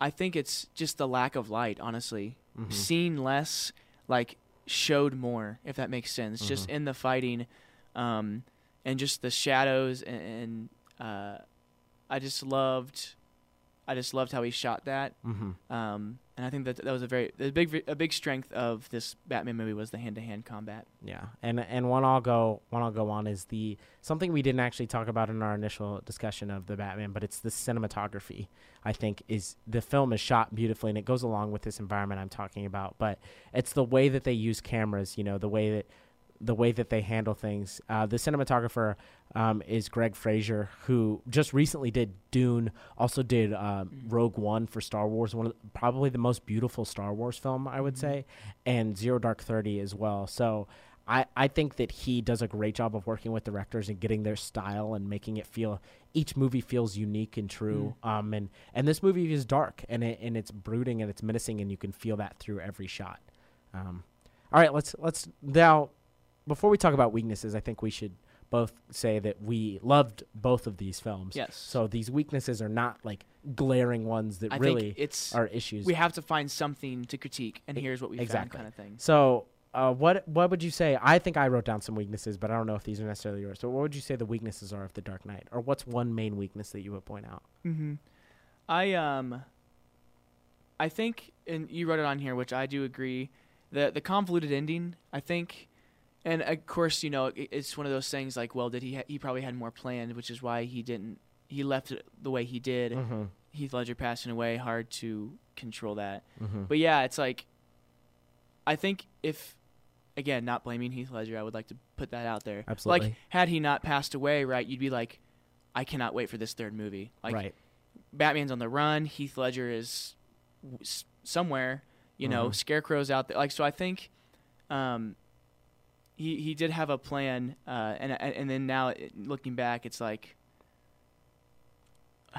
I think it's just the lack of light. Honestly, Mhm. seen less, like showed more, if that makes sense. Just Mhm. in the fighting, um, and just the shadows, and, and uh, I just loved, I just loved how he shot that. Mm-hmm. Um, and I think that that was a very a big a big strength of this Batman movie was the hand to hand combat. Yeah, and and one I'll go one I'll go on is the something we didn't actually talk about in our initial discussion of the Batman, but it's the cinematography. I think is the film is shot beautifully, and it goes along with this environment I'm talking about. But it's the way that they use cameras, you know, the way that the way that they handle things. Uh, the cinematographer um, is Greig Fraser, who just recently did Dune, also did um, Mhm. Rogue One for Star Wars, one of the, probably the most beautiful Star Wars film I would Mhm. say, and Zero Dark Thirty as well. So. I, I think that he does a great job of working with directors and getting their style and making it feel each movie feels unique and true. Um, and, and this movie is dark and it, and it's brooding and it's menacing and you can feel that through every shot. Um, all right, let's let's now before we talk about weaknesses, I think we should both say that we loved both of these films. Yes. So these weaknesses are not like glaring ones that I really it's are issues. we have to find something to critique, and E- here's what we exactly. found, kind of thing. So, uh, what what would you say? I think I wrote down some weaknesses, but I don't know if these are necessarily yours. So, what would you say the weaknesses are of the Dark Knight, or what's one main weakness that you would point out? Mm-hmm. I um, I think, and you wrote it on here, which I do agree. The the convoluted ending, I think, and of course, you know, it's one of those things like, well, did he? Ha- he probably had more planned, which is why he didn't. He left it the way he did. Mm-hmm. Heath Ledger passing away, hard to control that. Mm-hmm. But yeah, it's like I think if again, not blaming Heath Ledger, I would like to put that out there. Absolutely. Like had he not passed away, right, you'd be like I cannot wait for this third movie. Like right. Batman's on the run, Heath Ledger is w- somewhere, you know, Mhm. Scarecrow's out there. Like so I think um he he did have a plan uh and and and then now looking back it's like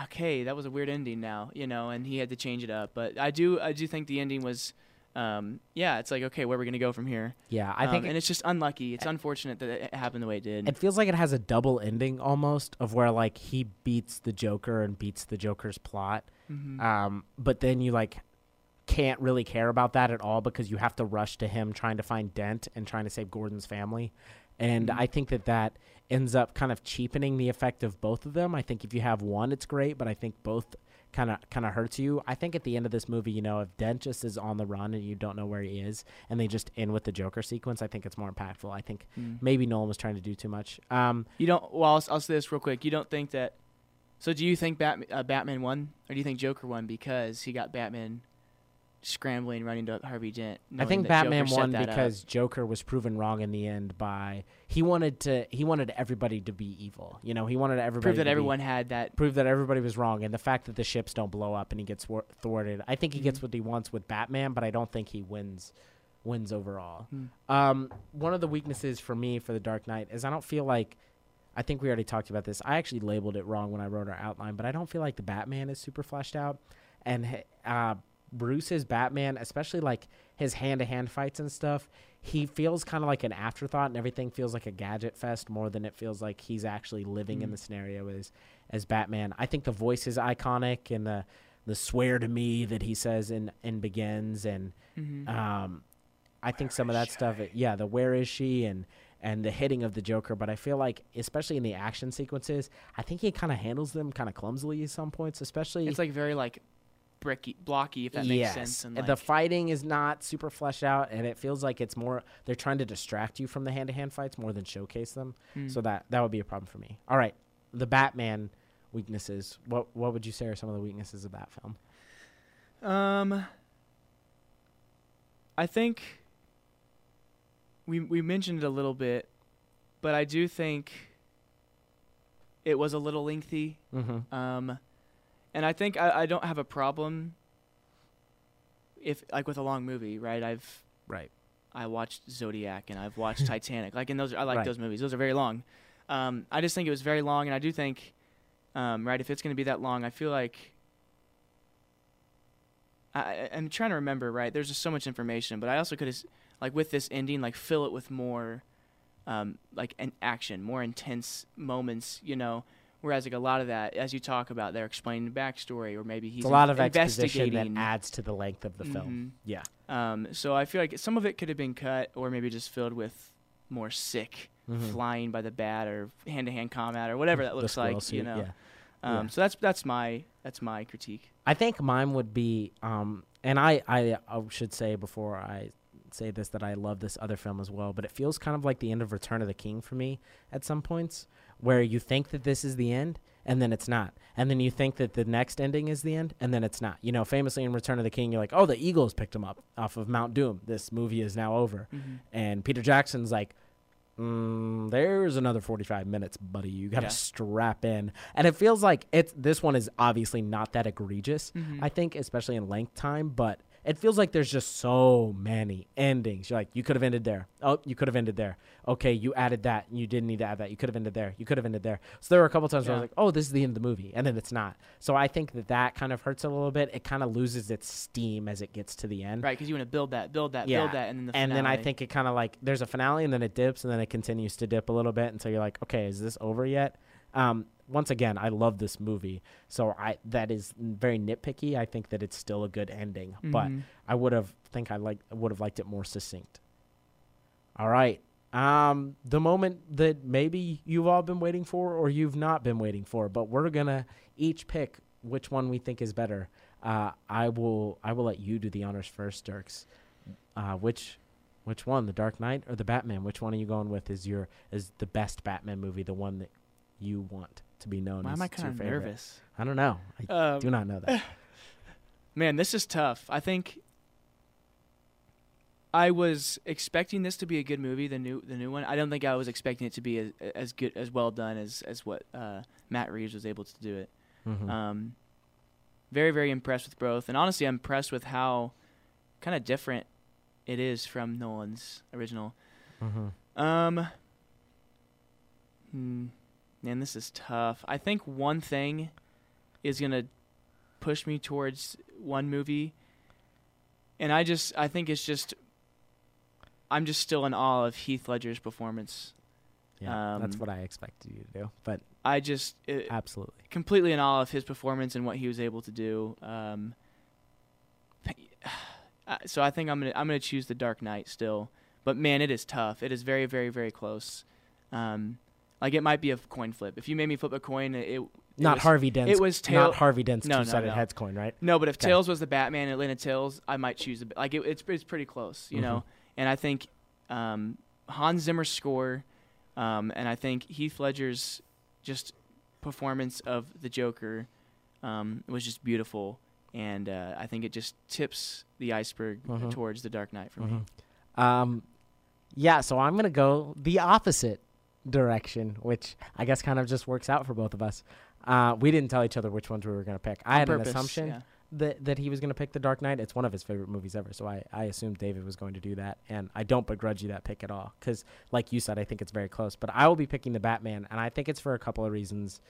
okay, that was a weird ending now, you know, and he had to change it up. But I do I do think the ending was um yeah, it's like okay, where are we going to go from here? Yeah, I Um, think and it's just unlucky. It's unfortunate that it happened the way it did. it feels like it has a double ending almost, of where like he beats the Joker and beats the Joker's plot, Mhm. um, but then you like can't really care about that at all because you have to rush to him trying to find Dent and trying to save Gordon's family. And Mhm. I think that that ends up kind of cheapening the effect of both of them. I think if you have one, it's great, but I think both kind of kind of hurts you. I think at the end of this movie, you know, if Dent just is on the run and you don't know where he is, and they just end with the Joker sequence, I think it's more impactful. I think Mm. maybe Nolan was trying to do too much. Um, You don't. Well, I'll, I'll say this real quick. You don't think that. So, do you think Bat, uh, Batman won, or do you think Joker won because he got Batman scrambling, running to Harvey Dent. I think Batman Joker won that up. because Joker was proven wrong in the end by he wanted to he wanted everybody to be evil. You know, he wanted everybody prove that to be- everyone had that. prove that everybody was wrong and the fact that the ships don't blow up and he gets wor- thwarted. I think he gets Mhm. what he wants with Batman, but I don't think he wins wins overall. Hmm. Um, one of the weaknesses for me for the Dark Knight is I don't feel like I think we already talked about this. I actually labeled it wrong when I wrote our outline, but I don't feel like the Batman is super fleshed out. And uh, Bruce's Batman, especially like his hand to hand fights and stuff, he feels kind of like an afterthought, and everything feels like a gadget fest more than it feels like he's actually living in Mm. the scenario as as Batman. I think the voice is iconic, and the the swear to me that he says in in begins, and Mhm. um, I think some of that stuff, yeah, the where is she and and the hitting of the Joker. But I feel like, especially in the action sequences, I think he kind of handles them kind of clumsily at some points, especially. it's like very like bricky, blocky, if that makes yes, sense. And the fighting is not super fleshed out, and it feels like it's more they're trying to distract you from the hand to hand fights more than showcase them. mm. So that that would be a problem for me. All right, the Batman weaknesses. What what would you say are some of the weaknesses of that film? Um, I think we we mentioned it a little bit, but I do think it was a little lengthy. Mm-hmm. Um, and I think I, I don't have a problem if like with a long movie, right? I've Right. I watched Zodiac and I've watched Titanic. Like, and those are, I like Right. those movies. Those are very long. Um, I just think it was very long, and I do think, um, right, if it's going to be that long, I feel like. I, I'm trying to remember, right? There's just so much information, but I also could have, like, with this ending, like, fill it with more, um, like, an action, more intense moments, you know. Whereas, like, a lot of that, as you talk about, they're explaining the backstory, or maybe he's It's a lot of investigating. exposition that adds to the length of the film. Mhm. Yeah. Um, so I feel like some of it could have been cut, or maybe just filled with more sick Mhm. flying by the bat or hand-to-hand combat or whatever that looks like. You know. yeah. Um, Yeah. So that's that's my that's my critique. I think mine would be, um, and I, I, I should say before I say this that I love this other film as well, but it feels kind of like the end of Return of the King for me at some points, where you think that this is the end and then it's not, and then you think that the next ending is the end and then it's not. You know, famously in Return of the King, you're like, oh, the Eagles picked him up off of Mount Doom. This movie is now over, and Peter Jackson's like. Mm, there's another 45 minutes, buddy. You got to Yeah. strap in. And it feels like it's this one is obviously not that egregious. Mhm. I think, especially in length time, but it feels like there's just so many endings. You're like, you could have ended there. Oh, you could have ended there. Okay, you added that. and You didn't need to add that. You could have ended there. You could have ended there. So there were a couple times where I was like, oh, this is the end of the movie. And then it's not. So I think that that kind of hurts a little bit. It kind of loses its steam as it gets to the end. Right, because you want to build that, build that, Yeah. build that, and then the and then I think it kind of like there's a finale and then it dips and then it continues to dip a little bit until you're like, okay, is this over yet? Um, once again, I love this movie, so I that is very nitpicky. I think that it's still a good ending, but Mhm. I would have think I like would have liked it more succinct. All right. Um, the moment that maybe you've all been waiting for or you've not been waiting for, but we're gonna each pick which one we think is better. Uh, I will I will let you do the honors first, Dirks. Uh, which which one, The Dark Knight or the Batman? Which one are you going with? Is your is the best Batman movie the one that you want to be known Why as am I kind of nervous? I don't know. I Um, do not know that. Man, this is tough. I think I was expecting this to be a good movie, the new the new one. I don't think I was expecting it to be as, as good as well done as as what uh, Matt Reeves was able to do it. Mhm. Um, very very impressed with both, and honestly, I'm impressed with how kind of different it is from Nolan's original. Mhm. Um, hmm, man, this is tough. I think one thing is gonna push me towards one movie, and I just I think it's just I'm just still in awe of Heath Ledger's performance. Yeah, that's um, what I expected you to do. But I just it, absolutely. completely in awe of his performance and what he was able to do. Um, so I think I'm gonna I'm gonna choose the Dark Knight still, but man, it is tough. It is very very very close. Um, like it might be a coin flip. If you made me flip a coin, it, it Not was- Harvey Dent's. it was tail- not Harvey Dent's No, no, two-sided no. heads coin, right? No, but if Okay. Tails was the Batman and Atlanta Tails, I might choose the like it, it's it's pretty close, you know. And I think um, Hans Zimmer's score, um, and I think Heath Ledger's just performance of the Joker um, was just beautiful. and uh, I think it just tips the iceberg Mhm. towards the Dark Knight for me. Mhm. Um, yeah, so I'm gonna go the opposite direction, which I guess kind of just works out for both of us. Uh, we didn't tell each other which ones we were gonna pick. I had purpose, an assumption yeah. that that he was gonna pick the Dark Knight. It's one of his favorite movies ever, so I I assumed David was going to do that, and I don't begrudge you that pick at all, because like you said, I think it's very close. But I will be picking the Batman, and I think it's for a couple of reasons.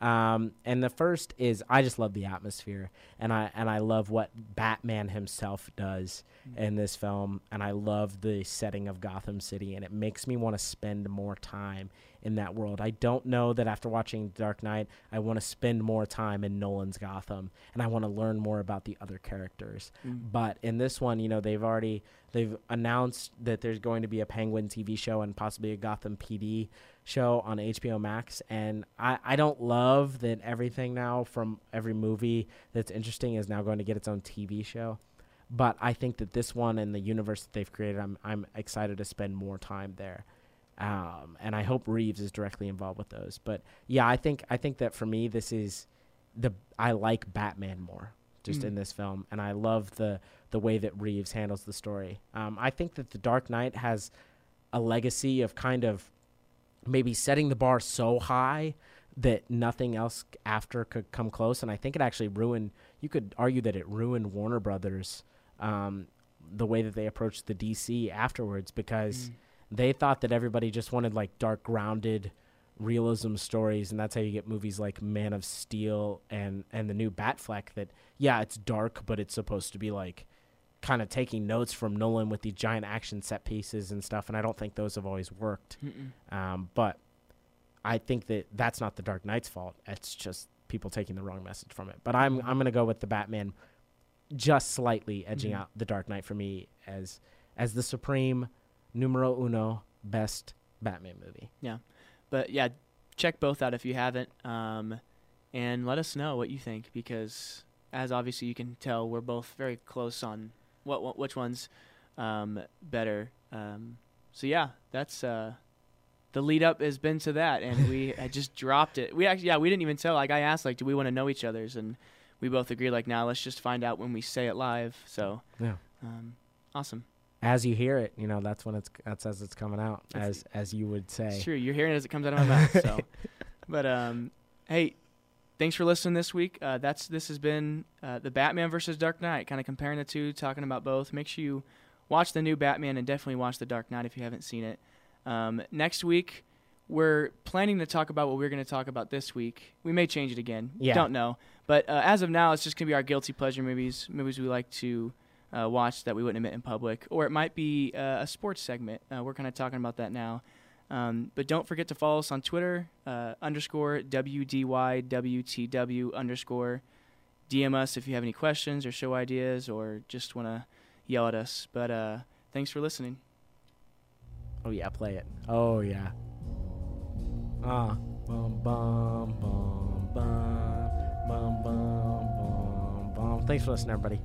Um, and the first is I just love the atmosphere, and I and I love what Batman himself does in this film, and I love the setting of Gotham City, and it makes me want to spend more time in that world. I don't know that after watching Dark Knight, I want to spend more time in Nolan's Gotham, and I want to learn more about the other characters. Mm. But in this one, you know, they've already they've announced that there's going to be a Penguin TV show and possibly a Gotham PD show on HBO Max. And I, I don't love that everything now from every movie that's interesting is now going to get its own TV show. But I think that this one and the universe that they've created, I'm I'm excited to spend more time there. Um, and I hope Reeves is directly involved with those. But yeah, I think I think that for me this is the I like Batman more just Mm. in this film, and I love the the way that Reeves handles the story. Um, I think that the Dark Knight has a legacy of kind of maybe setting the bar so high that nothing else after could come close, and I think it actually ruined. You could argue that it ruined Warner Brothers. Um, the way that they approached the DC afterwards because Mm. they thought that everybody just wanted like dark grounded realism stories and that's how you get movies like Man of Steel and and the new Batfleck that yeah it's dark but it's supposed to be like kind of taking notes from Nolan with the giant action set pieces and stuff and I don't think those have always worked. Um, but I think that that's not the Dark Knight's fault. It's just people taking the wrong message from it. But I'm I'm going to go with the Batman just slightly edging Mhm. out the Dark Knight for me as as the supreme numero uno best Batman movie. Yeah, but yeah, check both out if you haven't, um, and let us know what you think because, as obviously you can tell, we're both very close on what, what which one's um, better. Um, so yeah, that's uh, the lead up has been to that, and we had just dropped it. We actually yeah we didn't even tell. Like I asked, like, do we want to know each other's, and we both agreed like, now let's just find out when we say it live. So Yeah. um, awesome. As you hear it, you know that's when it's that's as it's coming out, That's- as as you would say. It's true. You're hearing it as it comes out of my mouth. So, but um, hey, thanks for listening this week. Uh, that's this has been uh, the Batman versus Dark Knight, kind of comparing the two, talking about both. Make sure you watch the new Batman and definitely watch the Dark Knight if you haven't seen it. Um, next week, we're planning to talk about what we're going to talk about this week. We may change it again. Yeah. Don't know. But uh, as of now, it's just going to be our guilty pleasure movies, movies we like to uh, watch that we wouldn't admit in public, or it might be uh, a sports segment. Uh, we're kind of talking about that now. Um, but don't forget to follow us on Twitter, uh, underscore WDYWTW underscore. DM us if you have any questions or show ideas or just want to yell at us. But uh, thanks for listening. Oh, yeah, play it. Oh, yeah. Ah. Uh. Bum, bum, bum, bum, bum, bum, bum, bum. Thanks for listening, everybody.